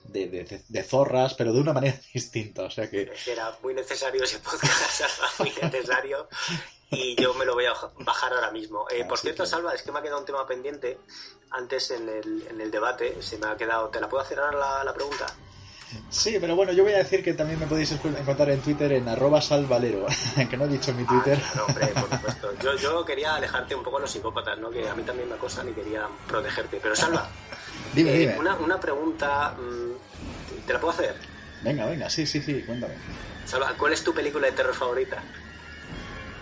de, de, de, zorras, pero de una manera distinta. O sea que. Era muy necesario ese podcast, muy necesario y yo me lo voy a bajar ahora mismo. Eh, por cierto, Salva, es que me ha quedado un tema pendiente antes en el, en el debate. Se me ha quedado. ¿Te la puedo hacer ahora la, pregunta? Sí, pero bueno, yo voy a decir que también me podéis encontrar en Twitter en arroba salvalero, que no he dicho mi ah, Twitter. hombre, por supuesto. Yo, yo, quería alejarte un poco de los psicópatas, ¿no? que a mí también me acosan y quería protegerte. Pero Salva, dime, eh, dime. Una, una pregunta, mm, ¿te la puedo hacer? Venga, venga, sí, sí, sí, cuéntame. Salva, ¿cuál es tu película de terror favorita?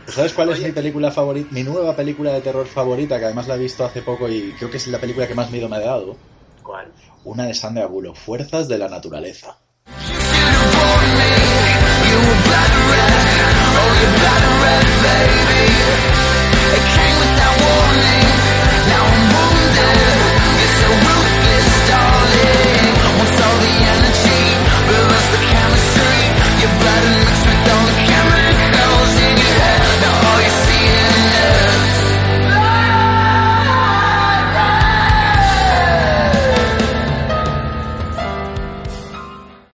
¿Sabes cuál es mi película favorita? Mi nueva película de terror favorita, que además la he visto hace poco y creo que es la película que más miedo me ha dado. ¿Cuál? una de Sandra Bullock, Fuerzas de la Naturaleza.